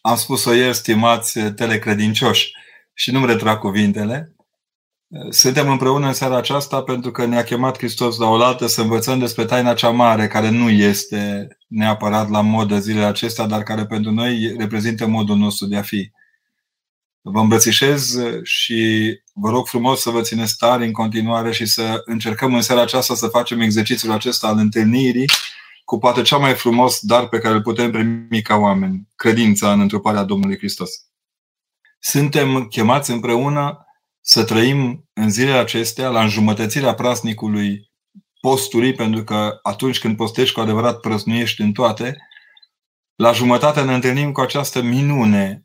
am spus-o ieri, stimați telecredincioși, și nu-mi retrag cuvintele. Suntem împreună în seara aceasta pentru că ne-a chemat Hristos la oaltă să învățăm despre taina cea mare, care nu este neapărat la modă zilele acestea, dar care pentru noi reprezintă modul nostru de a fi. Vă îmbrățișez și vă rog frumos să vă țineți tari în continuare și să încercăm în seara aceasta să facem exercițiul acesta al întâlnirii cu poate cea mai frumos dar pe care îl putem primi ca oameni, credința în întruparea Domnului Hristos. Suntem chemați împreună să trăim în zilele acestea la înjumătățirea prasnicului postului, pentru că atunci când postești cu adevărat prăsnuiești în toate, la jumătate ne întâlnim cu această minune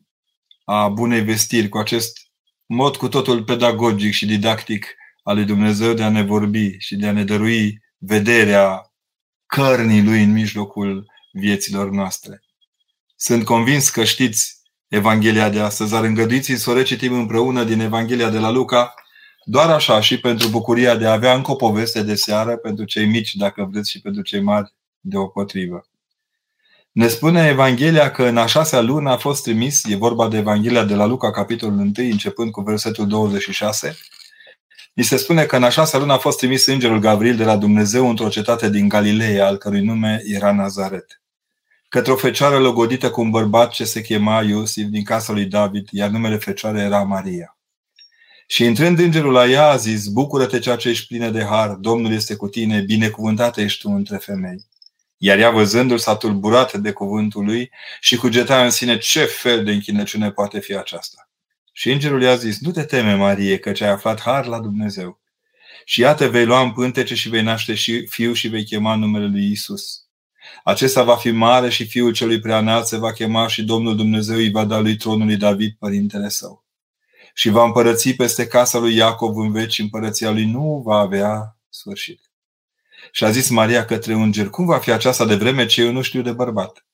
a bunei vestiri, cu acest mod cu totul pedagogic și didactic al lui Dumnezeu de a ne vorbi și de a ne dărui vederea cărnii lui în mijlocul vieților noastre. Sunt convins că știți Evanghelia de astăzi, dar îngăduiți să o recitim împreună din Evanghelia de la Luca, doar așa și pentru bucuria de a avea încă o poveste de seară pentru cei mici, dacă vreți, și pentru cei mari de o potrivă. Ne spune Evanghelia că în a șasea lună a fost trimis, e vorba de Evanghelia de la Luca, capitolul 1, începând cu versetul 26, Ni se spune că în a șasea lună a fost trimis îngerul Gabriel de la Dumnezeu într-o cetate din Galileea, al cărui nume era Nazaret. Către o fecioară logodită cu un bărbat ce se chema Iosif din casa lui David, iar numele fecioarei era Maria. Și intrând îngerul la ea a zis, bucură-te ceea ce ești plină de har, Domnul este cu tine, binecuvântată ești tu între femei. Iar ea văzându-l s-a tulburat de cuvântul lui și cugeta în sine ce fel de închinăciune poate fi aceasta. Și îngerul i-a zis, nu te teme, Marie, că ai aflat har la Dumnezeu. Și iată, vei lua în pântece și vei naște și fiu și vei chema numele lui Isus. Acesta va fi mare și fiul celui preanalt se va chema și Domnul Dumnezeu îi va da lui tronul lui David, părintele său. Și va împărăți peste casa lui Iacov în veci, împărăția lui nu va avea sfârșit. Și a zis Maria către înger, cum va fi aceasta de vreme ce eu nu știu de bărbat?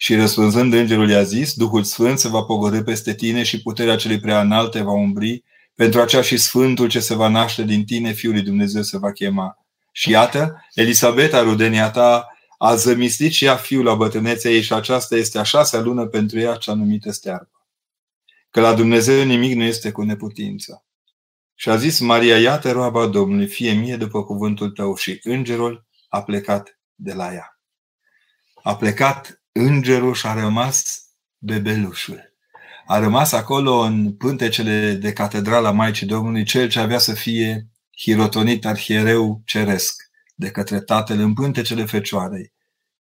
Și răspunzând îngerul i-a zis, Duhul Sfânt se va pogorâ peste tine și puterea celui prea înalt te va umbri, pentru aceea și Sfântul ce se va naște din tine, Fiul lui Dumnezeu se va chema. Și iată, Elisabeta, rudenia ta, a zămislit și ea fiul la bătrânețea ei și aceasta este a șasea lună pentru ea cea numită stearpă. Că la Dumnezeu nimic nu este cu neputință. Și a zis Maria, iată roaba Domnului, fie mie după cuvântul tău și îngerul a plecat de la ea. A plecat îngerul și a rămas bebelușul. A rămas acolo în pântecele de catedrala Maicii Domnului cel ce avea să fie hirotonit arhiereu ceresc de către tatăl în pântecele fecioarei.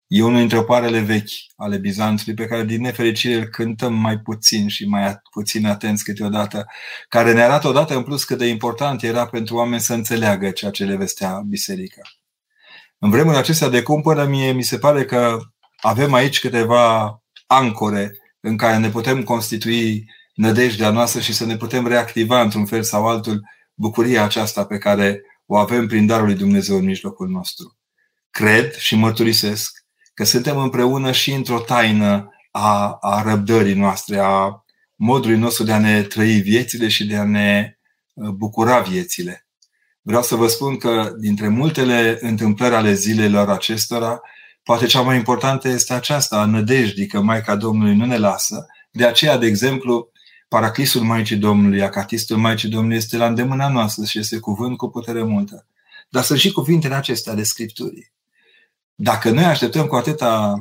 E unul dintre oparele vechi ale Bizanțului pe care din nefericire îl cântăm mai puțin și mai puțin atenți câteodată, care ne arată odată în plus cât de important era pentru oameni să înțeleagă ceea ce le vestea biserica. În vremurile acestea de cumpără, mie mi se pare că avem aici câteva ancore în care ne putem constitui nădejdea noastră și să ne putem reactiva într-un fel sau altul bucuria aceasta pe care o avem prin darul lui Dumnezeu în mijlocul nostru. Cred și mărturisesc că suntem împreună și într-o taină a, a răbdării noastre, a modului nostru de a ne trăi viețile și de a ne uh, bucura viețile. Vreau să vă spun că dintre multele întâmplări ale zilelor acestora, Poate cea mai importantă este aceasta, a nădejdii că Maica Domnului nu ne lasă. De aceea, de exemplu, Paraclisul Maicii Domnului, Acatistul Maicii Domnului este la îndemâna noastră și este cuvânt cu putere multă. Dar sunt și cuvintele acestea de Scripturii. Dacă noi așteptăm cu atâta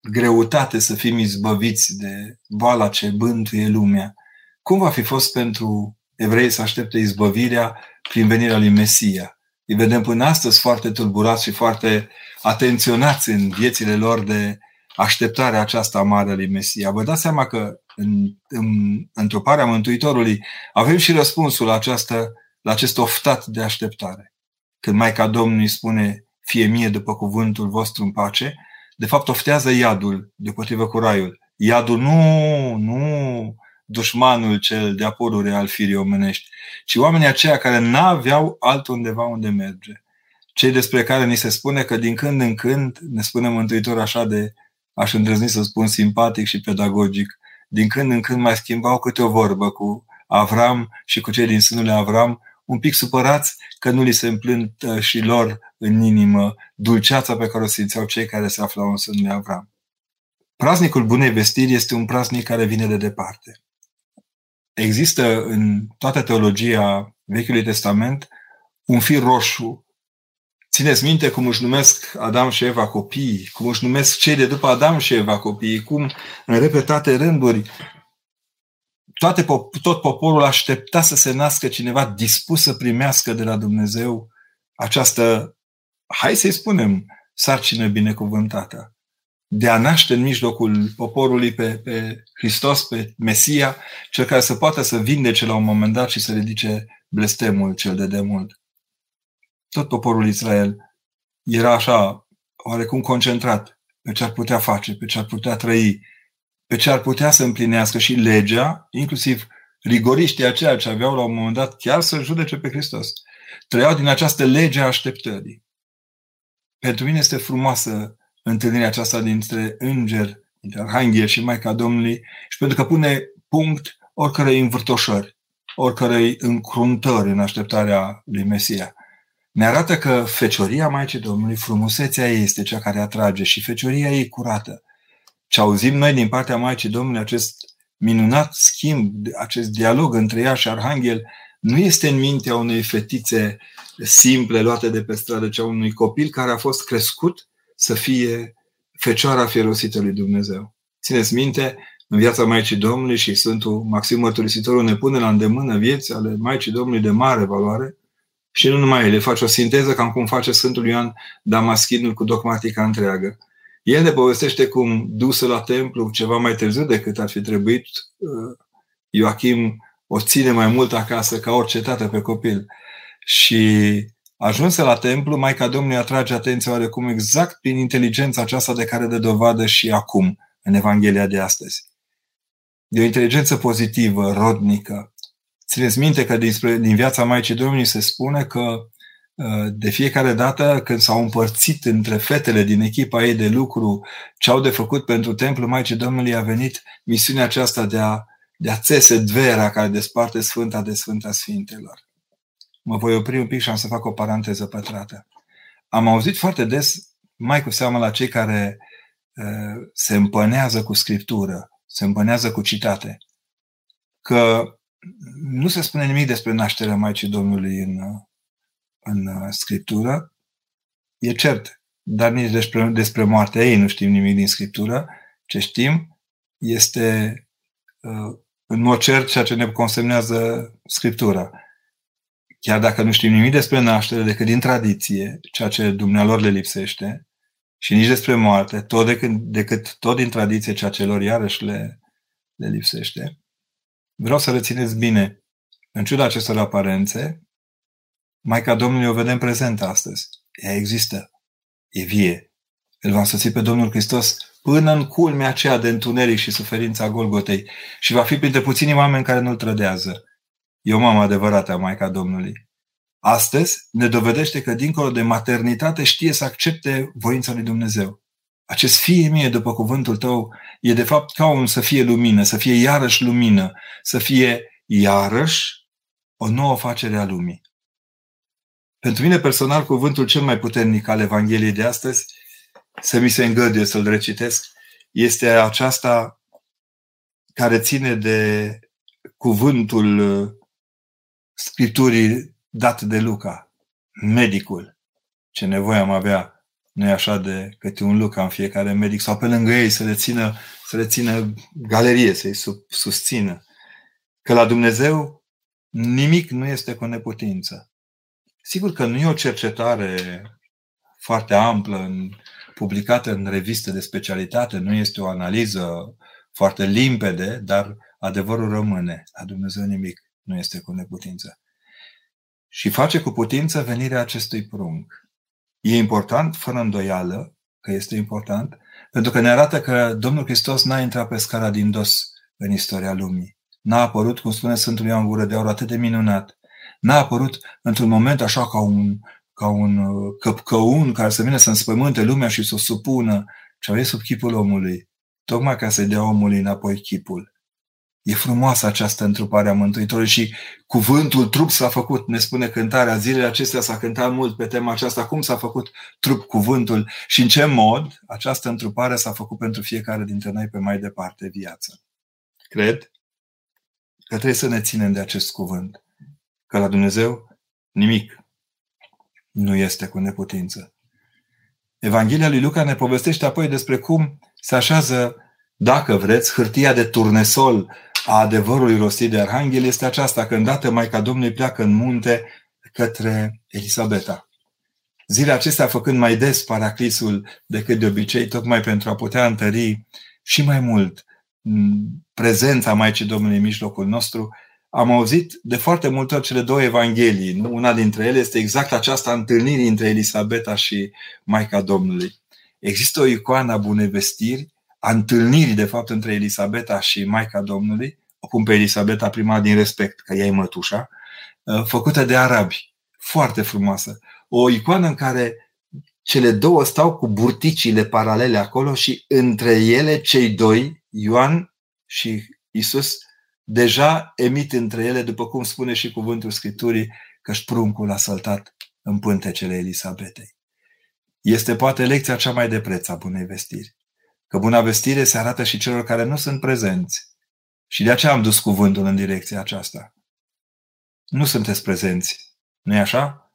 greutate să fim izbăviți de boala ce bântuie lumea, cum va fi fost pentru evrei să aștepte izbăvirea prin venirea lui Mesia? Îi vedem până astăzi foarte tulburați și foarte atenționați în viețile lor de așteptarea aceasta mare a lui Mesia. Vă dați seama că în, în întruparea Mântuitorului avem și răspunsul la, această, la acest oftat de așteptare. Când Maica Domnului spune, fie mie după cuvântul vostru în pace, de fapt oftează iadul deopotrivă cu raiul. Iadul nu, nu dușmanul cel de apurure al firii omenești, ci oamenii aceia care n-aveau altundeva unde merge. Cei despre care ni se spune că din când în când, ne spune Mântuitor așa de, aș îndrăzni să spun, simpatic și pedagogic, din când în când mai schimbau câte o vorbă cu Avram și cu cei din sânul lui Avram, un pic supărați că nu li se împlânt și lor în inimă dulceața pe care o simțeau cei care se aflau în sânul lui Avram. Praznicul Bunei Vestiri este un praznic care vine de departe. Există în toată teologia Vechiului Testament un fir roșu. Țineți minte cum își numesc Adam și Eva copiii, cum își numesc cei de după Adam și Eva copiii, cum în repetate rânduri toate, tot poporul aștepta să se nască cineva dispus să primească de la Dumnezeu această, hai să-i spunem, sarcină binecuvântată de a naște în mijlocul poporului pe, pe Hristos, pe Mesia, cel care să poată să vindece la un moment dat și să ridice blestemul cel de demult. Tot poporul Israel era așa, oarecum concentrat pe ce ar putea face, pe ce ar putea trăi, pe ce ar putea să împlinească și legea, inclusiv rigoriștii aceia ce aveau la un moment dat chiar să judece pe Hristos. Trăiau din această lege a așteptării. Pentru mine este frumoasă întâlnirea aceasta dintre înger, dintre Arhanghel și Maica Domnului și pentru că pune punct oricărei învârtoșări, oricărei încruntări în așteptarea lui Mesia. Ne arată că fecioria Maicii Domnului, frumusețea ei este cea care atrage și fecioria ei curată. Ce auzim noi din partea Maicii Domnului, acest minunat schimb, acest dialog între ea și Arhanghel, nu este în mintea unei fetițe simple luate de pe stradă, ci a unui copil care a fost crescut să fie Fecioara fierosită lui Dumnezeu. Țineți minte, în viața Maicii Domnului și Sfântul Maxim Mărturisitorul ne pune la îndemână vieți ale Maicii Domnului de mare valoare și nu numai ele, face o sinteză cam cum face Sfântul Ioan Damaschinul cu dogmatica întreagă. El ne povestește cum dusă la templu ceva mai târziu decât ar fi trebuit, uh, Ioachim o ține mai mult acasă ca orice tată pe copil. Și Ajunsă la templu, Maica Domnului atrage atenția oarecum exact prin inteligența aceasta de care dă dovadă și acum, în Evanghelia de astăzi. De o inteligență pozitivă, rodnică. Țineți minte că dinspre, din viața Maicii Domnului se spune că uh, de fiecare dată când s-au împărțit între fetele din echipa ei de lucru ce au de făcut pentru templu, Maicii Domnului a venit misiunea aceasta de a, de a țese dvera care desparte Sfânta de Sfânta Sfintelor mă voi opri un pic și am să fac o paranteză pătrată. Am auzit foarte des, mai cu seamă la cei care uh, se împănează cu scriptură, se împănează cu citate, că nu se spune nimic despre nașterea Maicii Domnului în, în scriptură. E cert, dar nici despre, despre moartea ei nu știm nimic din scriptură. Ce știm este uh, în mod cert ceea ce ne consemnează scriptura chiar dacă nu știm nimic despre naștere decât din tradiție, ceea ce dumnealor le lipsește, și nici despre moarte, tot decât, decât tot din tradiție, ceea ce lor iarăși le, le lipsește. Vreau să rețineți bine, în ciuda acestor aparențe, Maica Domnului o vedem prezentă astăzi. Ea există. E vie. Îl va însoți pe Domnul Hristos până în culmea aceea de întuneric și suferința Golgotei și va fi printre puținii oameni care nu-L trădează. E o mamă adevărată a Maica Domnului. Astăzi ne dovedește că dincolo de maternitate știe să accepte voința lui Dumnezeu. Acest fie mie după cuvântul tău e de fapt ca un să fie lumină, să fie iarăși lumină, să fie iarăși o nouă facere a lumii. Pentru mine personal, cuvântul cel mai puternic al Evangheliei de astăzi, să mi se îngăduie să-l recitesc, este aceasta care ține de cuvântul Scripturii date de Luca, medicul. Ce nevoie am avea nu așa de câte un Luca în fiecare medic sau pe lângă ei să le țină, să le țină galerie, să-i susțină. Că la Dumnezeu nimic nu este cu neputință. Sigur că nu e o cercetare foarte amplă, în, publicată în reviste de specialitate, nu este o analiză foarte limpede, dar adevărul rămâne. La Dumnezeu nimic nu este cu neputință. Și face cu putință venirea acestui prunc. E important, fără îndoială, că este important, pentru că ne arată că Domnul Hristos n-a intrat pe scara din dos în istoria lumii. N-a apărut, cum spune Sfântul Ioan Gură de Aur, atât de minunat. N-a apărut într-un moment așa ca un, ca un uh, căpcăun care să vină să înspământe lumea și să o supună, ci a sub chipul omului, tocmai ca să-i dea omului înapoi chipul. E frumoasă această întrupare a Mântuitorului și cuvântul trup s-a făcut, ne spune cântarea. Zilele acestea s-a cântat mult pe tema aceasta, cum s-a făcut trup cuvântul și în ce mod această întrupare s-a făcut pentru fiecare dintre noi pe mai departe viață. Cred că trebuie să ne ținem de acest cuvânt, că la Dumnezeu nimic nu este cu neputință. Evanghelia lui Luca ne povestește apoi despre cum se așează, dacă vreți, hârtia de turnesol a adevărului rostit de Arhanghel este aceasta, că îndată Maica Domnului pleacă în munte către Elisabeta. Zilele acestea făcând mai des paraclisul decât de obicei, tocmai pentru a putea întări și mai mult prezența Maicii Domnului în mijlocul nostru, am auzit de foarte multe ori cele două evanghelii. Nu? Una dintre ele este exact această întâlnire între Elisabeta și Maica Domnului. Există o icoană a bunei vestiri, a întâlnirii, de fapt, între Elisabeta și Maica Domnului, o pun pe Elisabeta prima din respect, că ea e mătușa, uh, făcută de arabi. Foarte frumoasă. O icoană în care cele două stau cu burticile paralele acolo și între ele cei doi, Ioan și Isus, deja emit între ele, după cum spune și cuvântul Scripturii, că pruncul a săltat în pântecele Elisabetei. Este poate lecția cea mai de preț a bunei vestiri. Că buna vestire se arată și celor care nu sunt prezenți. Și de aceea am dus cuvântul în direcția aceasta. Nu sunteți prezenți, nu-i așa?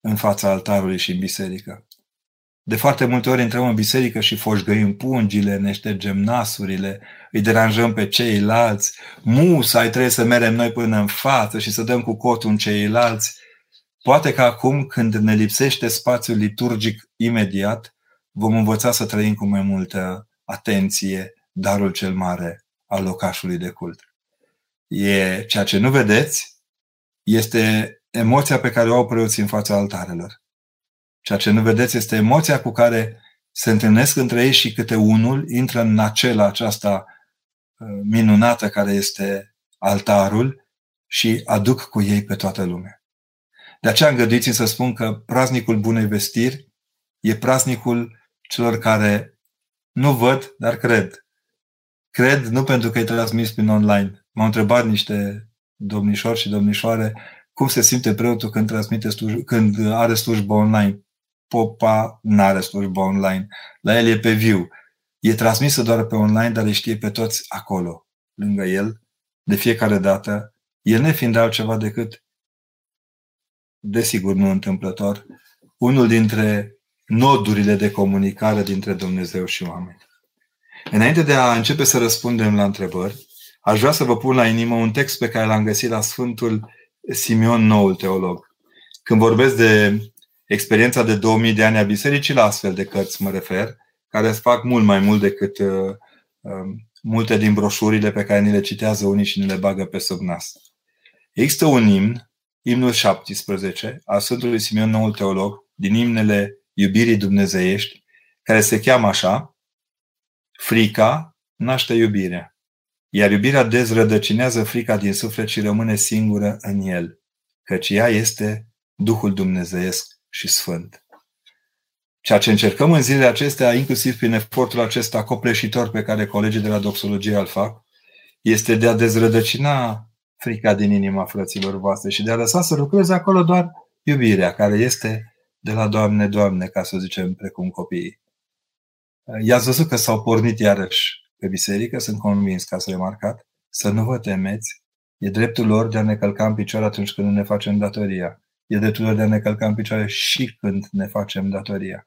În fața altarului și în biserică. De foarte multe ori intrăm în biserică și foșgăim pungile, ne ștergem nasurile, îi deranjăm pe ceilalți, musai trebuie să merem noi până în față și să dăm cu cotul în ceilalți. Poate că acum, când ne lipsește spațiul liturgic imediat, vom învăța să trăim cu mai multă atenție darul cel mare al locașului de cult. E ceea ce nu vedeți, este emoția pe care o au preoții în fața altarelor. Ceea ce nu vedeți este emoția cu care se întâlnesc între ei și câte unul intră în acela aceasta uh, minunată care este altarul și aduc cu ei pe toată lumea. De aceea îngăduiți să spun că praznicul bunei vestiri e praznicul celor care nu văd, dar cred. Cred nu pentru că e transmis prin online. M-au întrebat niște domnișori și domnișoare cum se simte preotul când, transmite sluj- când are slujbă online. Popa nu are slujbă online. La el e pe viu. E transmisă doar pe online, dar le știe pe toți acolo, lângă el, de fiecare dată, el nefiind altceva decât, desigur nu întâmplător, unul dintre nodurile de comunicare dintre Dumnezeu și oameni. Înainte de a începe să răspundem la întrebări, aș vrea să vă pun la inimă un text pe care l-am găsit la Sfântul Simeon, noul teolog. Când vorbesc de experiența de 2000 de ani a bisericii, la astfel de cărți mă refer, care fac mult mai mult decât uh, uh, multe din broșurile pe care ni le citează unii și ni le bagă pe sub nas. Există un imn, imnul 17, a Sfântului Simeon, noul teolog, din imnele iubirii dumnezeiești, care se cheamă așa, frica naște iubirea, iar iubirea dezrădăcinează frica din suflet și rămâne singură în el, căci ea este Duhul Dumnezeiesc și Sfânt. Ceea ce încercăm în zilele acestea, inclusiv prin efortul acesta copleșitor pe care colegii de la doxologie îl fac, este de a dezrădăcina frica din inima frăților voastre și de a lăsa să lucreze acolo doar iubirea, care este de la Doamne, Doamne, ca să zicem, precum copiii. I-ați văzut că s-au pornit iarăși pe biserică, sunt convins că ați remarcat, să nu vă temeți, e dreptul lor de a ne călca în picioare atunci când nu ne facem datoria. E dreptul lor de a ne călca în picioare și când ne facem datoria.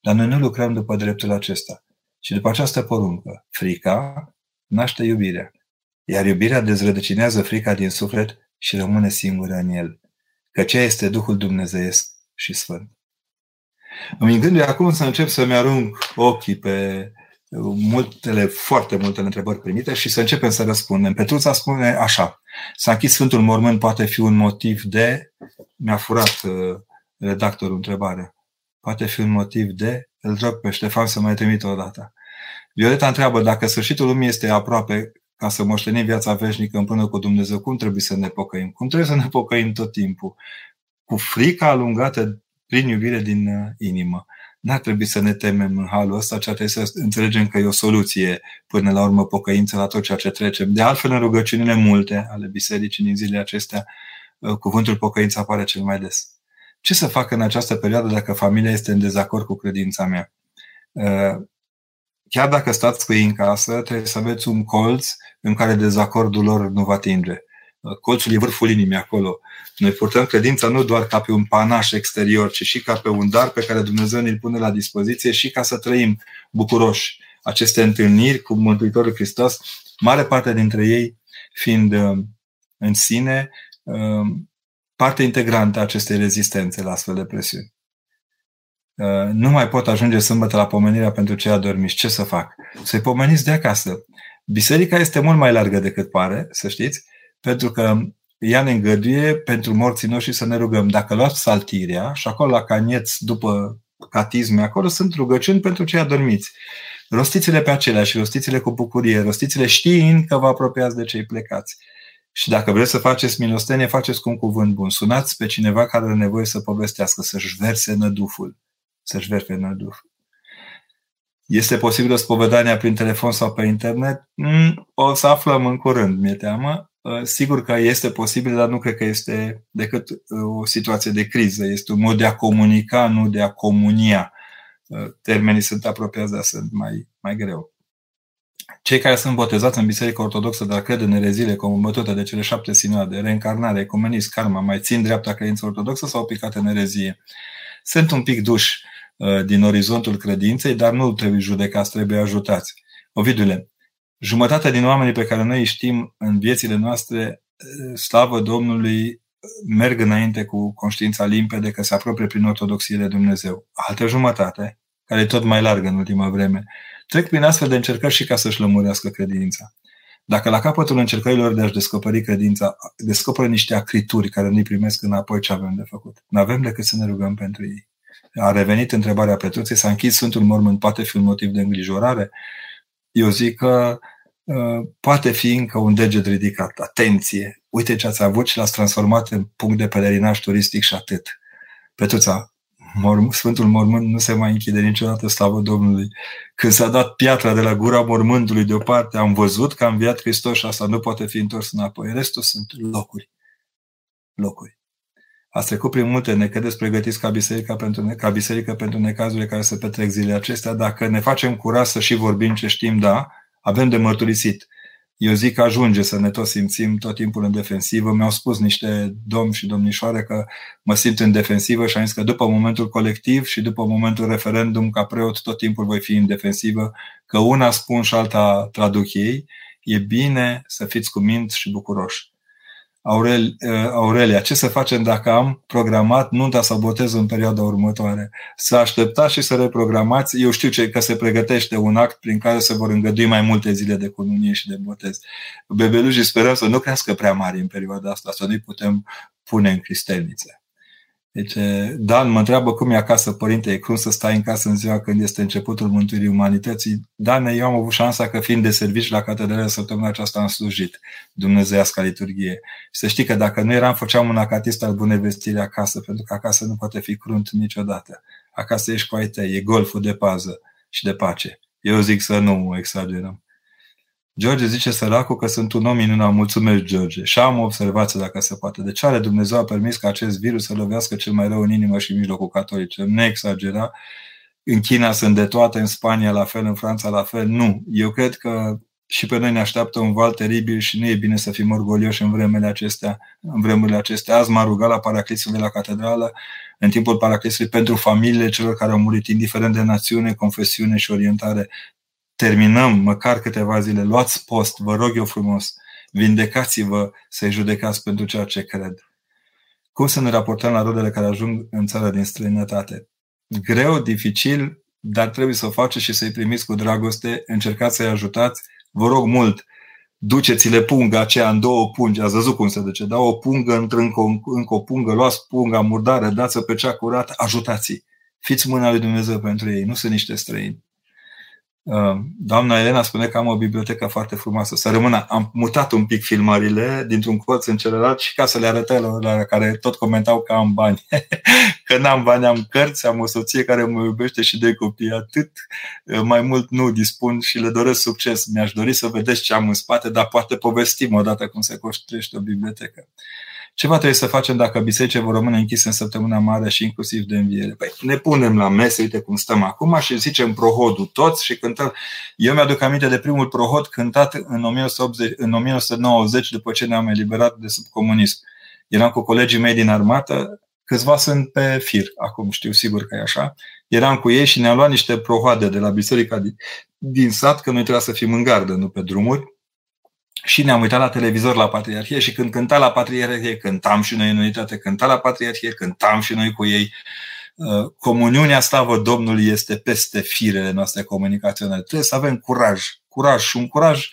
Dar noi nu lucrăm după dreptul acesta, ci după această poruncă. Frica naște iubirea, iar iubirea dezrădăcinează frica din suflet și rămâne singură în el, că ceea este Duhul Dumnezeiesc și Sfânt. Îmi îngânduie acum să încep să-mi arunc ochii pe multele, foarte multele întrebări primite și să începem să răspundem. Petruța spune așa, s-a închis Sfântul Mormânt poate fi un motiv de, mi-a furat uh, redactorul întrebarea, poate fi un motiv de, îl rog pe Ștefan să mai trimit o dată. Violeta întreabă dacă sfârșitul lumii este aproape ca să moștenim viața veșnică împreună cu Dumnezeu, cum trebuie să ne pocăim? Cum trebuie să ne pocăim tot timpul? Cu frica alungată prin iubire din uh, inimă. N-ar trebui să ne temem în halul ăsta, ci ar trebui să înțelegem că e o soluție până la urmă pocăință la tot ceea ce trecem. De altfel, în rugăciunile multe ale bisericii din zilele acestea, uh, cuvântul pocăință apare cel mai des. Ce să fac în această perioadă dacă familia este în dezacord cu credința mea? Uh, chiar dacă stați cu ei în casă, trebuie să aveți un colț în care dezacordul lor nu va atinge. Colțul e vârful inimii acolo. Noi purtăm credința nu doar ca pe un panaș exterior, ci și ca pe un dar pe care Dumnezeu ne-l pune la dispoziție și ca să trăim bucuroși aceste întâlniri cu Mântuitorul Hristos, mare parte dintre ei fiind uh, în sine uh, parte integrantă a acestei rezistențe la astfel de presiuni. Uh, nu mai pot ajunge sâmbătă la pomenirea pentru cei adormiți. Ce să fac? Să-i pomeniți de acasă. Biserica este mult mai largă decât pare, să știți, pentru că ea ne îngăduie pentru morții noștri să ne rugăm. Dacă luați saltirea și acolo la canieț, după catisme, acolo sunt rugăciuni pentru cei adormiți. Rostiți-le pe acelea și rostiți-le cu bucurie, rostiți-le știind că vă apropiați de cei plecați. Și dacă vreți să faceți milostenie, faceți cu un cuvânt bun. Sunați pe cineva care are nevoie să povestească, să-și verse năduful. Să-și verse năduful. Este posibilă spovedania prin telefon sau pe internet? Mm, o să aflăm în curând, mi-e teamă. Uh, sigur că este posibil, dar nu cred că este decât uh, o situație de criză. Este un mod de a comunica, nu de a comunia. Uh, termenii sunt apropiați, dar sunt mai, mai greu. Cei care sunt botezați în Biserica Ortodoxă, dar cred în ereziile combătute de cele șapte sinoade, reîncarnare, ecumenism, karma, mai țin dreapta credință ortodoxă sau au picat în erezie? Sunt un pic duși Uh, din orizontul credinței, dar nu trebuie judecați, trebuie ajutați. Ovidule, jumătate din oamenii pe care noi îi știm în viețile noastre, uh, slavă Domnului, merg înainte cu conștiința limpede că se apropie prin ortodoxie de Dumnezeu. Altă jumătate, care e tot mai largă în ultima vreme, trec prin astfel de încercări și ca să-și lămurească credința. Dacă la capătul încercărilor de a-și descoperi credința, descoperă niște acrituri care nu-i primesc înapoi ce avem de făcut. Nu avem decât să ne rugăm pentru ei a revenit întrebarea Petruței, s-a închis Sfântul Mormânt, poate fi un motiv de îngrijorare? Eu zic că uh, poate fi încă un deget ridicat. Atenție! Uite ce ați avut și l-ați transformat în punct de pelerinaj turistic și atât. Petruța, Morm- Sfântul Mormânt nu se mai închide niciodată, slavă Domnului. Când s-a dat piatra de la gura mormântului deoparte, am văzut că a înviat Hristos și asta nu poate fi întors înapoi. Restul sunt locuri. Locuri. Ați trecut prin multe, ne credeți pregătiți ca biserică pentru, ne, ca biserică pentru necazurile care se petrec zilele acestea. Dacă ne facem curaj să și vorbim ce știm, da, avem de mărturisit. Eu zic că ajunge să ne tot simțim tot timpul în defensivă. Mi-au spus niște domni și domnișoare că mă simt în defensivă și am zis că după momentul colectiv și după momentul referendum ca preot tot timpul voi fi în defensivă, că una spun și alta traduc ei. E bine să fiți cu mint și bucuroși. Aurel, uh, Aurelia, ce să facem dacă am programat nunta sau botezul în perioada următoare? Să așteptați și să reprogramați. Eu știu ce, că se pregătește un act prin care se vor îngădui mai multe zile de cununie și de botez. Bebelușii sperăm să nu crească prea mari în perioada asta, să nu-i putem pune în cristelnițe. Deci, Dan mă întreabă cum e acasă, părinte, e cum să stai în casă în ziua când este începutul mântuirii umanității. Dan, eu am avut șansa că fiind de servici la catedrală săptămâna aceasta am slujit Dumnezeiasca liturghie. Și să știi că dacă nu eram, făceam un acatist al bunei vestire acasă, pentru că acasă nu poate fi crunt niciodată. Acasă ești cu ai tăi, e golful de pază și de pace. Eu zic să nu exagerăm. George zice săracul că sunt un om minunat. Mulțumesc, George. Și am o observație dacă se poate. De ce are Dumnezeu a permis ca acest virus să lovească cel mai rău în inimă și în mijlocul catolice? Nu exagera. În China sunt de toate, în Spania la fel, în Franța la fel. Nu. Eu cred că și pe noi ne așteaptă un val teribil și nu e bine să fim orgolioși în vremurile acestea. În vremurile acestea. Azi m-a rugat la paraclisul de la catedrală, în timpul paraclisului, pentru familiile celor care au murit, indiferent de națiune, confesiune și orientare terminăm măcar câteva zile, luați post, vă rog eu frumos, vindecați-vă să-i judecați pentru ceea ce cred. Cum să ne raportăm la rodele care ajung în țara din străinătate? Greu, dificil, dar trebuie să o faceți și să-i primiți cu dragoste, încercați să-i ajutați, vă rog mult, duceți-le punga aceea în două pungi, ați văzut cum se duce, da? o pungă încă, încă o pungă, luați punga murdară, dați-o pe cea curată, ajutați-i. Fiți mâna lui Dumnezeu pentru ei, nu sunt niște străini. Uh, doamna Elena spune că am o bibliotecă foarte frumoasă. Să rămână, am mutat un pic filmările dintr-un colț în celălalt și ca să le arăte la care tot comentau că am bani. că n-am bani, am cărți, am o soție care mă iubește și de copii atât. Uh, mai mult nu dispun și le doresc succes. Mi-aș dori să vedeți ce am în spate, dar poate povestim odată cum se construiește o bibliotecă. Ce va trebui să facem dacă bisericile vor rămâne închise în săptămâna mare și inclusiv de înviere? Păi ne punem la mese, uite cum stăm acum și zicem prohodul toți și cântăm. Eu mi-aduc aminte de primul prohod cântat în, 1980, în 1990 după ce ne-am eliberat de sub comunism. Eram cu colegii mei din armată, câțiva sunt pe fir, acum știu sigur că e așa. Eram cu ei și ne-am luat niște prohoade de la biserica din, din sat, că noi trebuia să fim în gardă, nu pe drumuri și ne-am uitat la televizor la Patriarhie și când cânta la Patriarhie, cântam și noi în unitate, cânta la Patriarhie, cântam și noi cu ei. Uh, comuniunea slavă Domnului este peste firele noastre comunicaționale. Trebuie să avem curaj, curaj și un curaj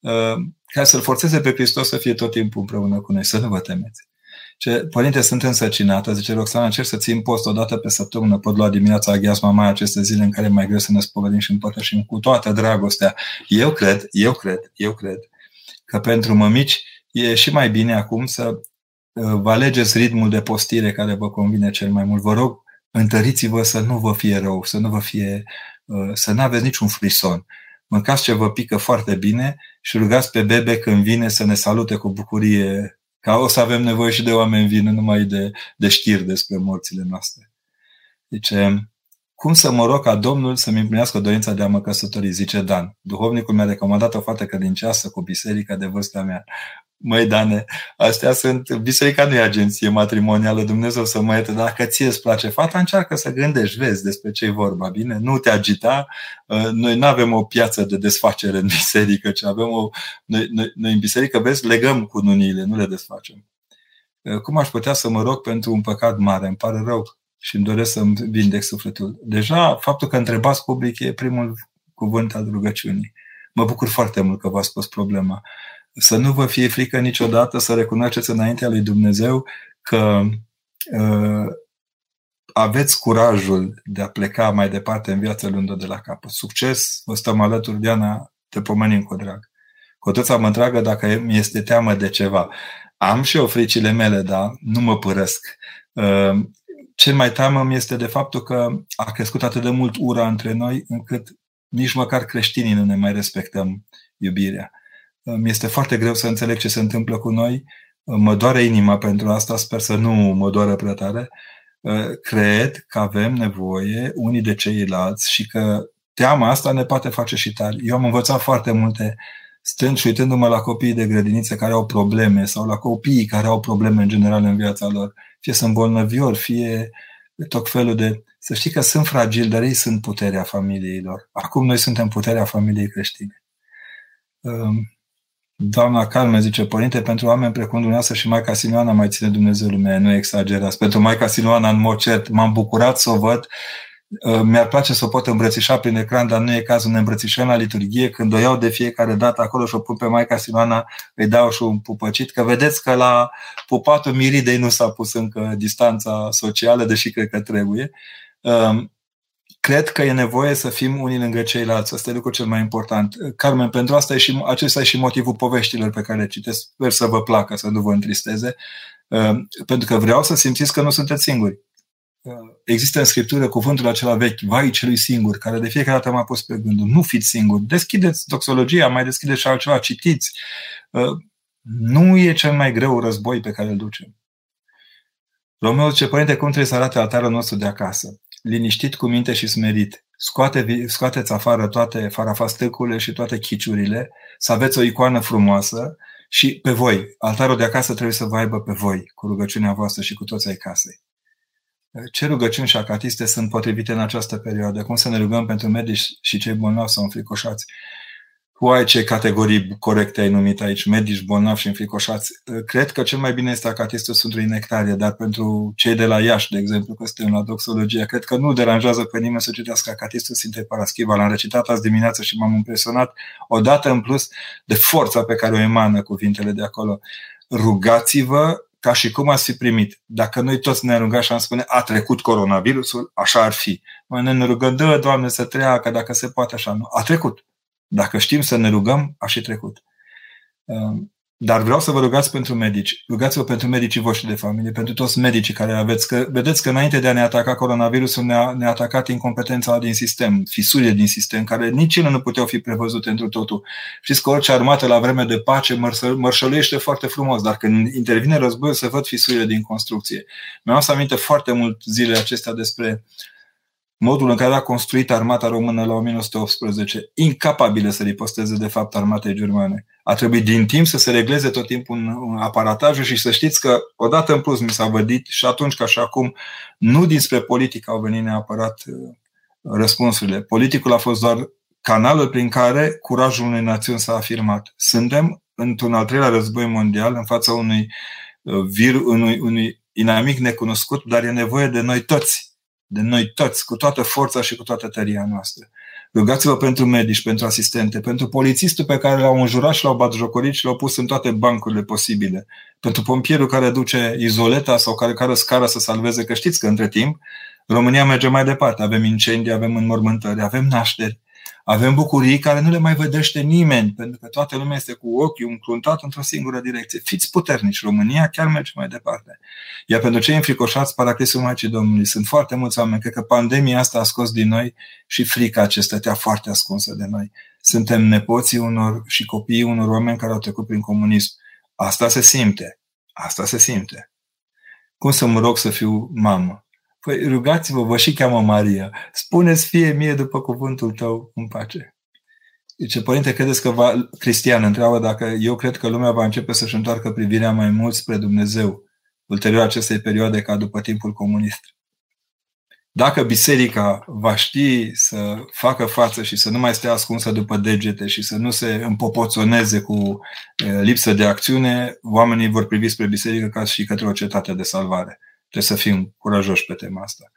uh, ca să-L forțeze pe Hristos să fie tot timpul împreună cu noi, să nu vă temeți. Ce, părinte, sunt însăcinată, zice Roxana, încerc să țin post o dată pe săptămână, pot lua dimineața aghiasma mai aceste zile în care e mai greu să ne spovedim și împărtășim cu toată dragostea. Eu cred, eu cred, eu cred că pentru mămici e și mai bine acum să uh, vă alegeți ritmul de postire care vă convine cel mai mult. Vă rog, întăriți-vă să nu vă fie rău, să nu vă fie, uh, să nu aveți niciun frison. Mâncați ce vă pică foarte bine și rugați pe bebe când vine să ne salute cu bucurie, că o să avem nevoie și de oameni vin, numai de, de știri despre morțile noastre. Deci, cum să mă rog ca Domnul să-mi împlinească dorința de a mă căsători, zice Dan. Duhovnicul mi-a recomandat o fată credincioasă cu biserica de vârsta mea. Măi, Dane, astea sunt... Biserica nu e agenție matrimonială, Dumnezeu să mă ierte. Dacă ție îți place fata, încearcă să gândești, vezi despre ce e vorba, bine? Nu te agita. Uh, noi nu avem o piață de desfacere în biserică, ci avem o... Noi, noi, noi în biserică, vezi, legăm cu nuniile, nu le desfacem. Uh, cum aș putea să mă rog pentru un păcat mare? Îmi pare rău și îmi doresc să-mi vindec sufletul. Deja, faptul că întrebați public e primul cuvânt al rugăciunii. Mă bucur foarte mult că v-ați spus problema. Să nu vă fie frică niciodată să recunoașteți înaintea lui Dumnezeu că uh, aveți curajul de a pleca mai departe în viață luând de la capăt. Succes, vă stăm alături, Diana, te pomenim cu drag. Cu toți mă întreagă dacă mi este teamă de ceva. Am și eu fricile mele, dar nu mă părăsc. Uh, cel mai teamă mi este de faptul că a crescut atât de mult ura între noi încât nici măcar creștinii nu ne mai respectăm iubirea. Mi este foarte greu să înțeleg ce se întâmplă cu noi. Mă doare inima pentru asta, sper să nu mă doară prea tare. Cred că avem nevoie unii de ceilalți și că teama asta ne poate face și tari. Eu am învățat foarte multe stând și uitându-mă la copiii de grădinițe care au probleme sau la copiii care au probleme în general în viața lor fie sunt bolnăviori, fie tot felul de... Să știi că sunt fragili, dar ei sunt puterea familiei lor. Acum noi suntem puterea familiei creștine. Um, doamna Carmen zice, Părinte, pentru oameni precum dumneavoastră și Maica Siluana mai ține Dumnezeu lumea, nu exagerați. Pentru Maica Siluana, în mod cert, m-am bucurat să o văd Uh, mi-ar place să o pot îmbrățișa prin ecran, dar nu e cazul, ne îmbrățișăm la liturghie, când o iau de fiecare dată acolo și o pun pe Maica Simoana, îi dau și un pupăcit, că vedeți că la pupatul Miridei nu s-a pus încă distanța socială, deși cred că trebuie. Um, cred că e nevoie să fim unii lângă ceilalți. Asta e lucrul cel mai important. Carmen, pentru asta e și, acesta e și motivul poveștilor pe care le citesc. Sper să vă placă, să nu vă întristeze. Um, pentru că vreau să simțiți că nu sunteți singuri există în Scriptură cuvântul acela vechi, vai celui singur, care de fiecare dată m-a pus pe gândul, nu fiți singuri, deschideți doxologia, mai deschideți și altceva, citiți. Uh, nu e cel mai greu război pe care îl ducem. Romeo zice, Părinte, cum trebuie să arate altarul nostru de acasă? Liniștit, cu minte și smerit. Scoate, scoateți afară toate farafastâcurile și toate chiciurile, să aveți o icoană frumoasă și pe voi. Altarul de acasă trebuie să vă aibă pe voi, cu rugăciunea voastră și cu toți ai casei. Ce rugăciuni și acatiste sunt potrivite în această perioadă? Cum să ne rugăm pentru medici și cei bolnavi sau înfricoșați? Uai, ce categorii corecte ai numit aici, medici, bolnavi și înfricoșați. Cred că cel mai bine este acatistul Sfântului Nectarie, dar pentru cei de la Iași, de exemplu, că suntem la doxologie, cred că nu deranjează pe nimeni să citească acatistul Sfintei Paraschiva. L-am recitat azi dimineață și m-am impresionat odată în plus de forța pe care o emană cuvintele de acolo. Rugați-vă ca și cum ați fi primit. Dacă noi toți ne rugăm și am spune, a trecut coronavirusul, așa ar fi. Mai ne rugăm, dă, Doamne, să treacă, dacă se poate așa. Nu, a trecut. Dacă știm să ne rugăm, a și trecut. Um, dar vreau să vă rugați pentru medici. Rugați-vă pentru medicii voștri de familie, pentru toți medicii care aveți. Că, vedeți că înainte de a ne ataca coronavirusul, ne-a, ne-a atacat incompetența din sistem, fisurile din sistem, care nici ele nu puteau fi prevăzute într totul. Știți că orice armată la vreme de pace mărșăluiește foarte frumos, dar când intervine războiul se văd fisurile din construcție. Mi-am să aminte foarte mult zilele acestea despre modul în care a construit armata română la 1918, incapabilă să riposteze de fapt armatei germane. A trebuit din timp să se regleze tot timpul un aparatajul și să știți că odată în plus mi s-a vădit și atunci ca și acum, nu dinspre politică au venit neapărat uh, răspunsurile. Politicul a fost doar canalul prin care curajul unei națiuni s-a afirmat. Suntem într-un al treilea război mondial în fața unui uh, vir, unui, unui inamic necunoscut, dar e nevoie de noi toți de noi toți, cu toată forța și cu toată tăria noastră. Rugați-vă pentru medici, pentru asistente, pentru polițistul pe care l-au înjurat și l-au batjocorit și l-au pus în toate bancurile posibile, pentru pompierul care duce izoleta sau care care scara să salveze, că știți că între timp România merge mai departe. Avem incendii, avem înmormântări, avem nașteri, avem bucurii care nu le mai vedește nimeni, pentru că toată lumea este cu ochiul încruntat într-o singură direcție. Fiți puternici, România chiar merge mai departe. Iar pentru cei înfricoșați, paraclisul Maicii Domnului, sunt foarte mulți oameni. Cred că pandemia asta a scos din noi și frica acesta stătea foarte ascunsă de noi. Suntem nepoții unor și copiii unor oameni care au trecut prin comunism. Asta se simte. Asta se simte. Cum să mă rog să fiu mamă? Păi rugați-vă, vă și cheamă Maria. Spuneți fie mie după cuvântul tău în pace. Zice, părinte, credeți că va, Cristian întreabă dacă eu cred că lumea va începe să-și întoarcă privirea mai mult spre Dumnezeu ulterior acestei perioade ca după timpul comunist. Dacă biserica va ști să facă față și să nu mai stea ascunsă după degete și să nu se împopoțoneze cu lipsă de acțiune, oamenii vor privi spre biserică ca și către o cetate de salvare. Trebuie să fim curajoși pe tema asta.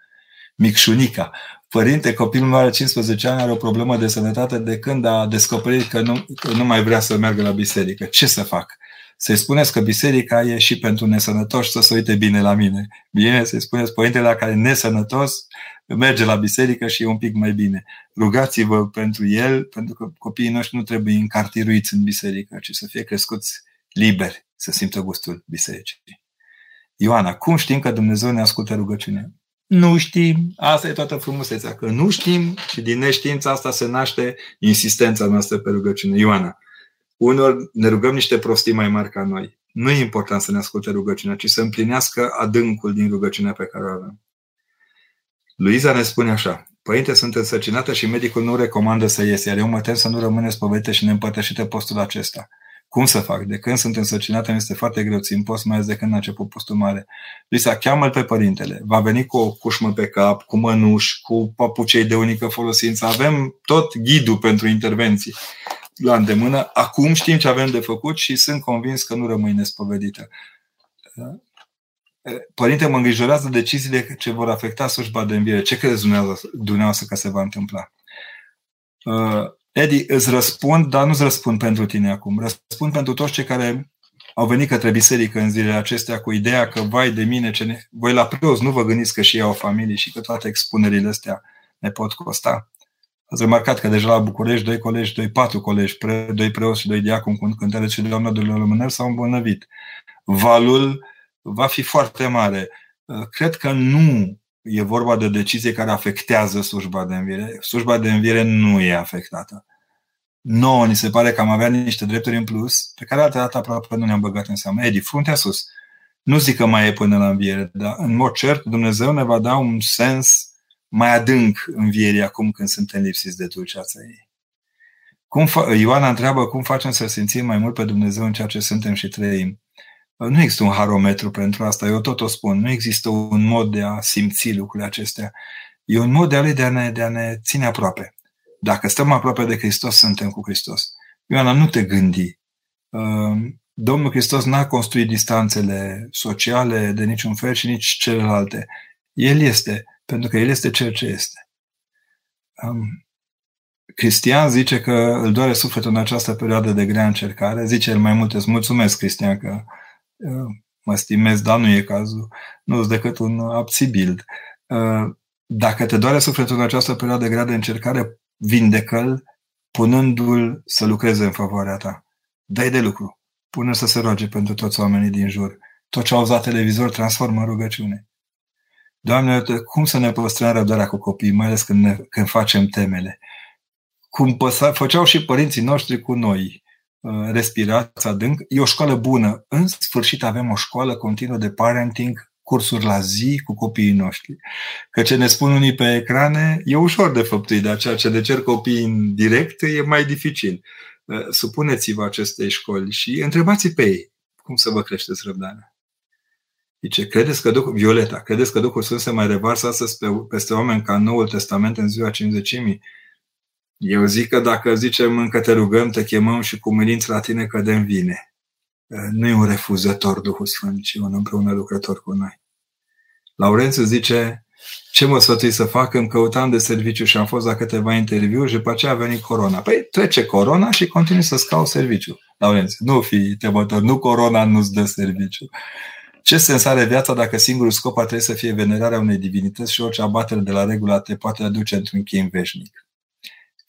Micșunica. Părinte, copilul meu are 15 ani, are o problemă de sănătate de când a descoperit că nu, că nu mai vrea să meargă la biserică. Ce să fac? Să-i spuneți că biserica e și pentru nesănătoși să se uite bine la mine. Bine, să-i spuneți părintele care e nesănătos, merge la biserică și e un pic mai bine. Rugați-vă pentru el, pentru că copiii noștri nu trebuie încartiruiți în biserică, ci să fie crescuți liberi, să simtă gustul bisericii. Ioana, cum știm că Dumnezeu ne ascultă rugăciunea? Nu știm. Asta e toată frumusețea. Că nu știm și din neștiința asta se naște insistența noastră pe rugăciune. Ioana, unor ne rugăm niște prostii mai mari ca noi. Nu e important să ne asculte rugăciunea, ci să împlinească adâncul din rugăciunea pe care o avem. Luiza ne spune așa, Părinte, sunt însărcinată și medicul nu recomandă să ies, iar eu mă tem să nu rămâne spovete și neîmpărtășite postul acesta. Cum să fac? De când sunt însărcinată, mi este foarte greu, țin post, mai ales de când a început postul mare. Lisa, cheamă pe părintele. Va veni cu o cușmă pe cap, cu mănuși, cu papucei de unică folosință. Avem tot ghidul pentru intervenții la îndemână. Acum știm ce avem de făcut și sunt convins că nu rămâi nespăvedită. Părinte, mă îngrijorează deciziile ce vor afecta slujba de înviere. Ce credeți dumneavoastră că se va întâmpla? Uh, Edi, îți răspund, dar nu-ți răspund pentru tine acum. Răspund pentru toți cei care au venit către biserică în zilele acestea cu ideea că, vai de mine, ce ne... voi la preoți nu vă gândiți că și ei au familie și că toate expunerile astea ne pot costa. Ați remarcat că deja la București, doi colegi, doi, patru colegi, pre, doi preoți și doi diaconi cu cântare și doamna de la s-au îmbolnăvit. Valul va fi foarte mare. Cred că nu e vorba de o decizie care afectează slujba de înviere. Slujba de înviere nu e afectată. Nouă ni se pare că am avea niște drepturi în plus, pe care altă dată aproape nu ne-am băgat în seamă. Edi, fruntea sus. Nu zic că mai e până la înviere, dar în mod cert Dumnezeu ne va da un sens mai adânc învierii acum când suntem lipsiți de dulceața ei. Cum fa- Ioana întreabă cum facem să simțim mai mult pe Dumnezeu în ceea ce suntem și trăim. Nu există un harometru pentru asta, eu tot o spun. Nu există un mod de a simți lucrurile acestea. E un mod de a, de a, ne, de a ne ține aproape. Dacă stăm aproape de Hristos, suntem cu Hristos. Ioana, nu te gândi. Um, Domnul Hristos n-a construit distanțele sociale de niciun fel și nici celelalte. El este, pentru că El este cel ce este. Um, Cristian zice că îl doare sufletul în această perioadă de grea încercare. Zice el mai multe, îți mulțumesc, Cristian, că Uh, mă stimez, dar nu e cazul, nu sunt decât un abțibild. Dacă te doare sufletul în această perioadă grea de încercare, vindecă-l punându-l să lucreze în favoarea ta. dă de lucru. Pune să se roage pentru toți oamenii din jur. Tot ce au auzit televizor transformă în rugăciune. Doamne, cum să ne păstrăm răbdarea cu copiii, mai ales când, ne, când facem temele? Cum păsa, făceau și părinții noștri cu noi. Uh, respirați adânc. E o școală bună. În sfârșit avem o școală continuă de parenting, cursuri la zi cu copiii noștri. Că ce ne spun unii pe ecrane e ușor de făptuit, dar ceea ce de cer copiii în direct e mai dificil. Uh, supuneți-vă acestei școli și întrebați pe ei cum să vă creșteți răbdarea. Zice, credeți că Duhul, Violeta, credeți că Duhul Sfânt se mai revarsă astăzi pe, peste oameni ca în Noul Testament în ziua cinzecimii? Eu zic că dacă zicem încă te rugăm, te chemăm și cu mâninți la tine cădem vine. Nu e un refuzător Duhul Sfânt, ci un împreună lucrător cu noi. Laurențiu zice, ce mă sfătui să fac? Îmi căutam de serviciu și am fost la câteva interviuri și după aceea a venit corona. Păi trece corona și continui să-ți caut serviciu. Laurențiu, nu fi temător, nu corona nu-ți dă serviciu. Ce sens are viața dacă singurul scop ar trebui să fie venerarea unei divinități și orice abatere de la regula te poate aduce într-un chin veșnic?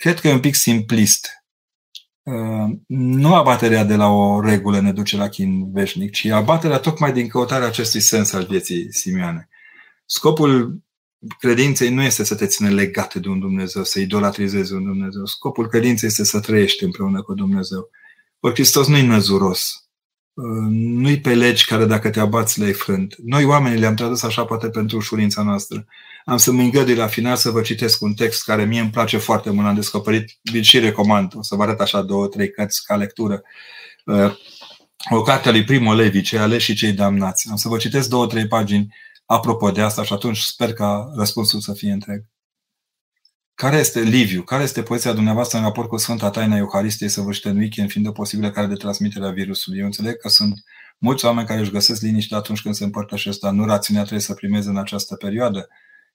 Cred că e un pic simplist. Uh, nu abaterea de la o regulă ne duce la chin veșnic, ci abaterea tocmai din căutarea acestui sens al vieții simioane. Scopul credinței nu este să te ține legat de un Dumnezeu, să idolatrizezi un Dumnezeu. Scopul credinței este să trăiești împreună cu Dumnezeu. Ori Hristos nu-i năzuros. Uh, nu-i pe legi care dacă te abați le-ai frânt. Noi oamenii le-am tradus așa poate pentru ușurința noastră. Am să mă îngădui la final să vă citesc un text care mie îmi place foarte mult, am descoperit, și recomand, o să vă arăt așa două, trei cărți ca lectură. Uh, o carte a lui Primo Levi, cei aleși și cei damnați. Am să vă citesc două, trei pagini apropo de asta și atunci sper ca răspunsul să fie întreg. Care este, Liviu, care este poziția dumneavoastră în raport cu Sfânta Taina Euharistiei săvârșită în weekend, fiind o posibilă care de transmitere a virusului? Eu înțeleg că sunt mulți oameni care își găsesc liniște atunci când se împărtășesc, dar nu rațiunea trebuie să primeze în această perioadă.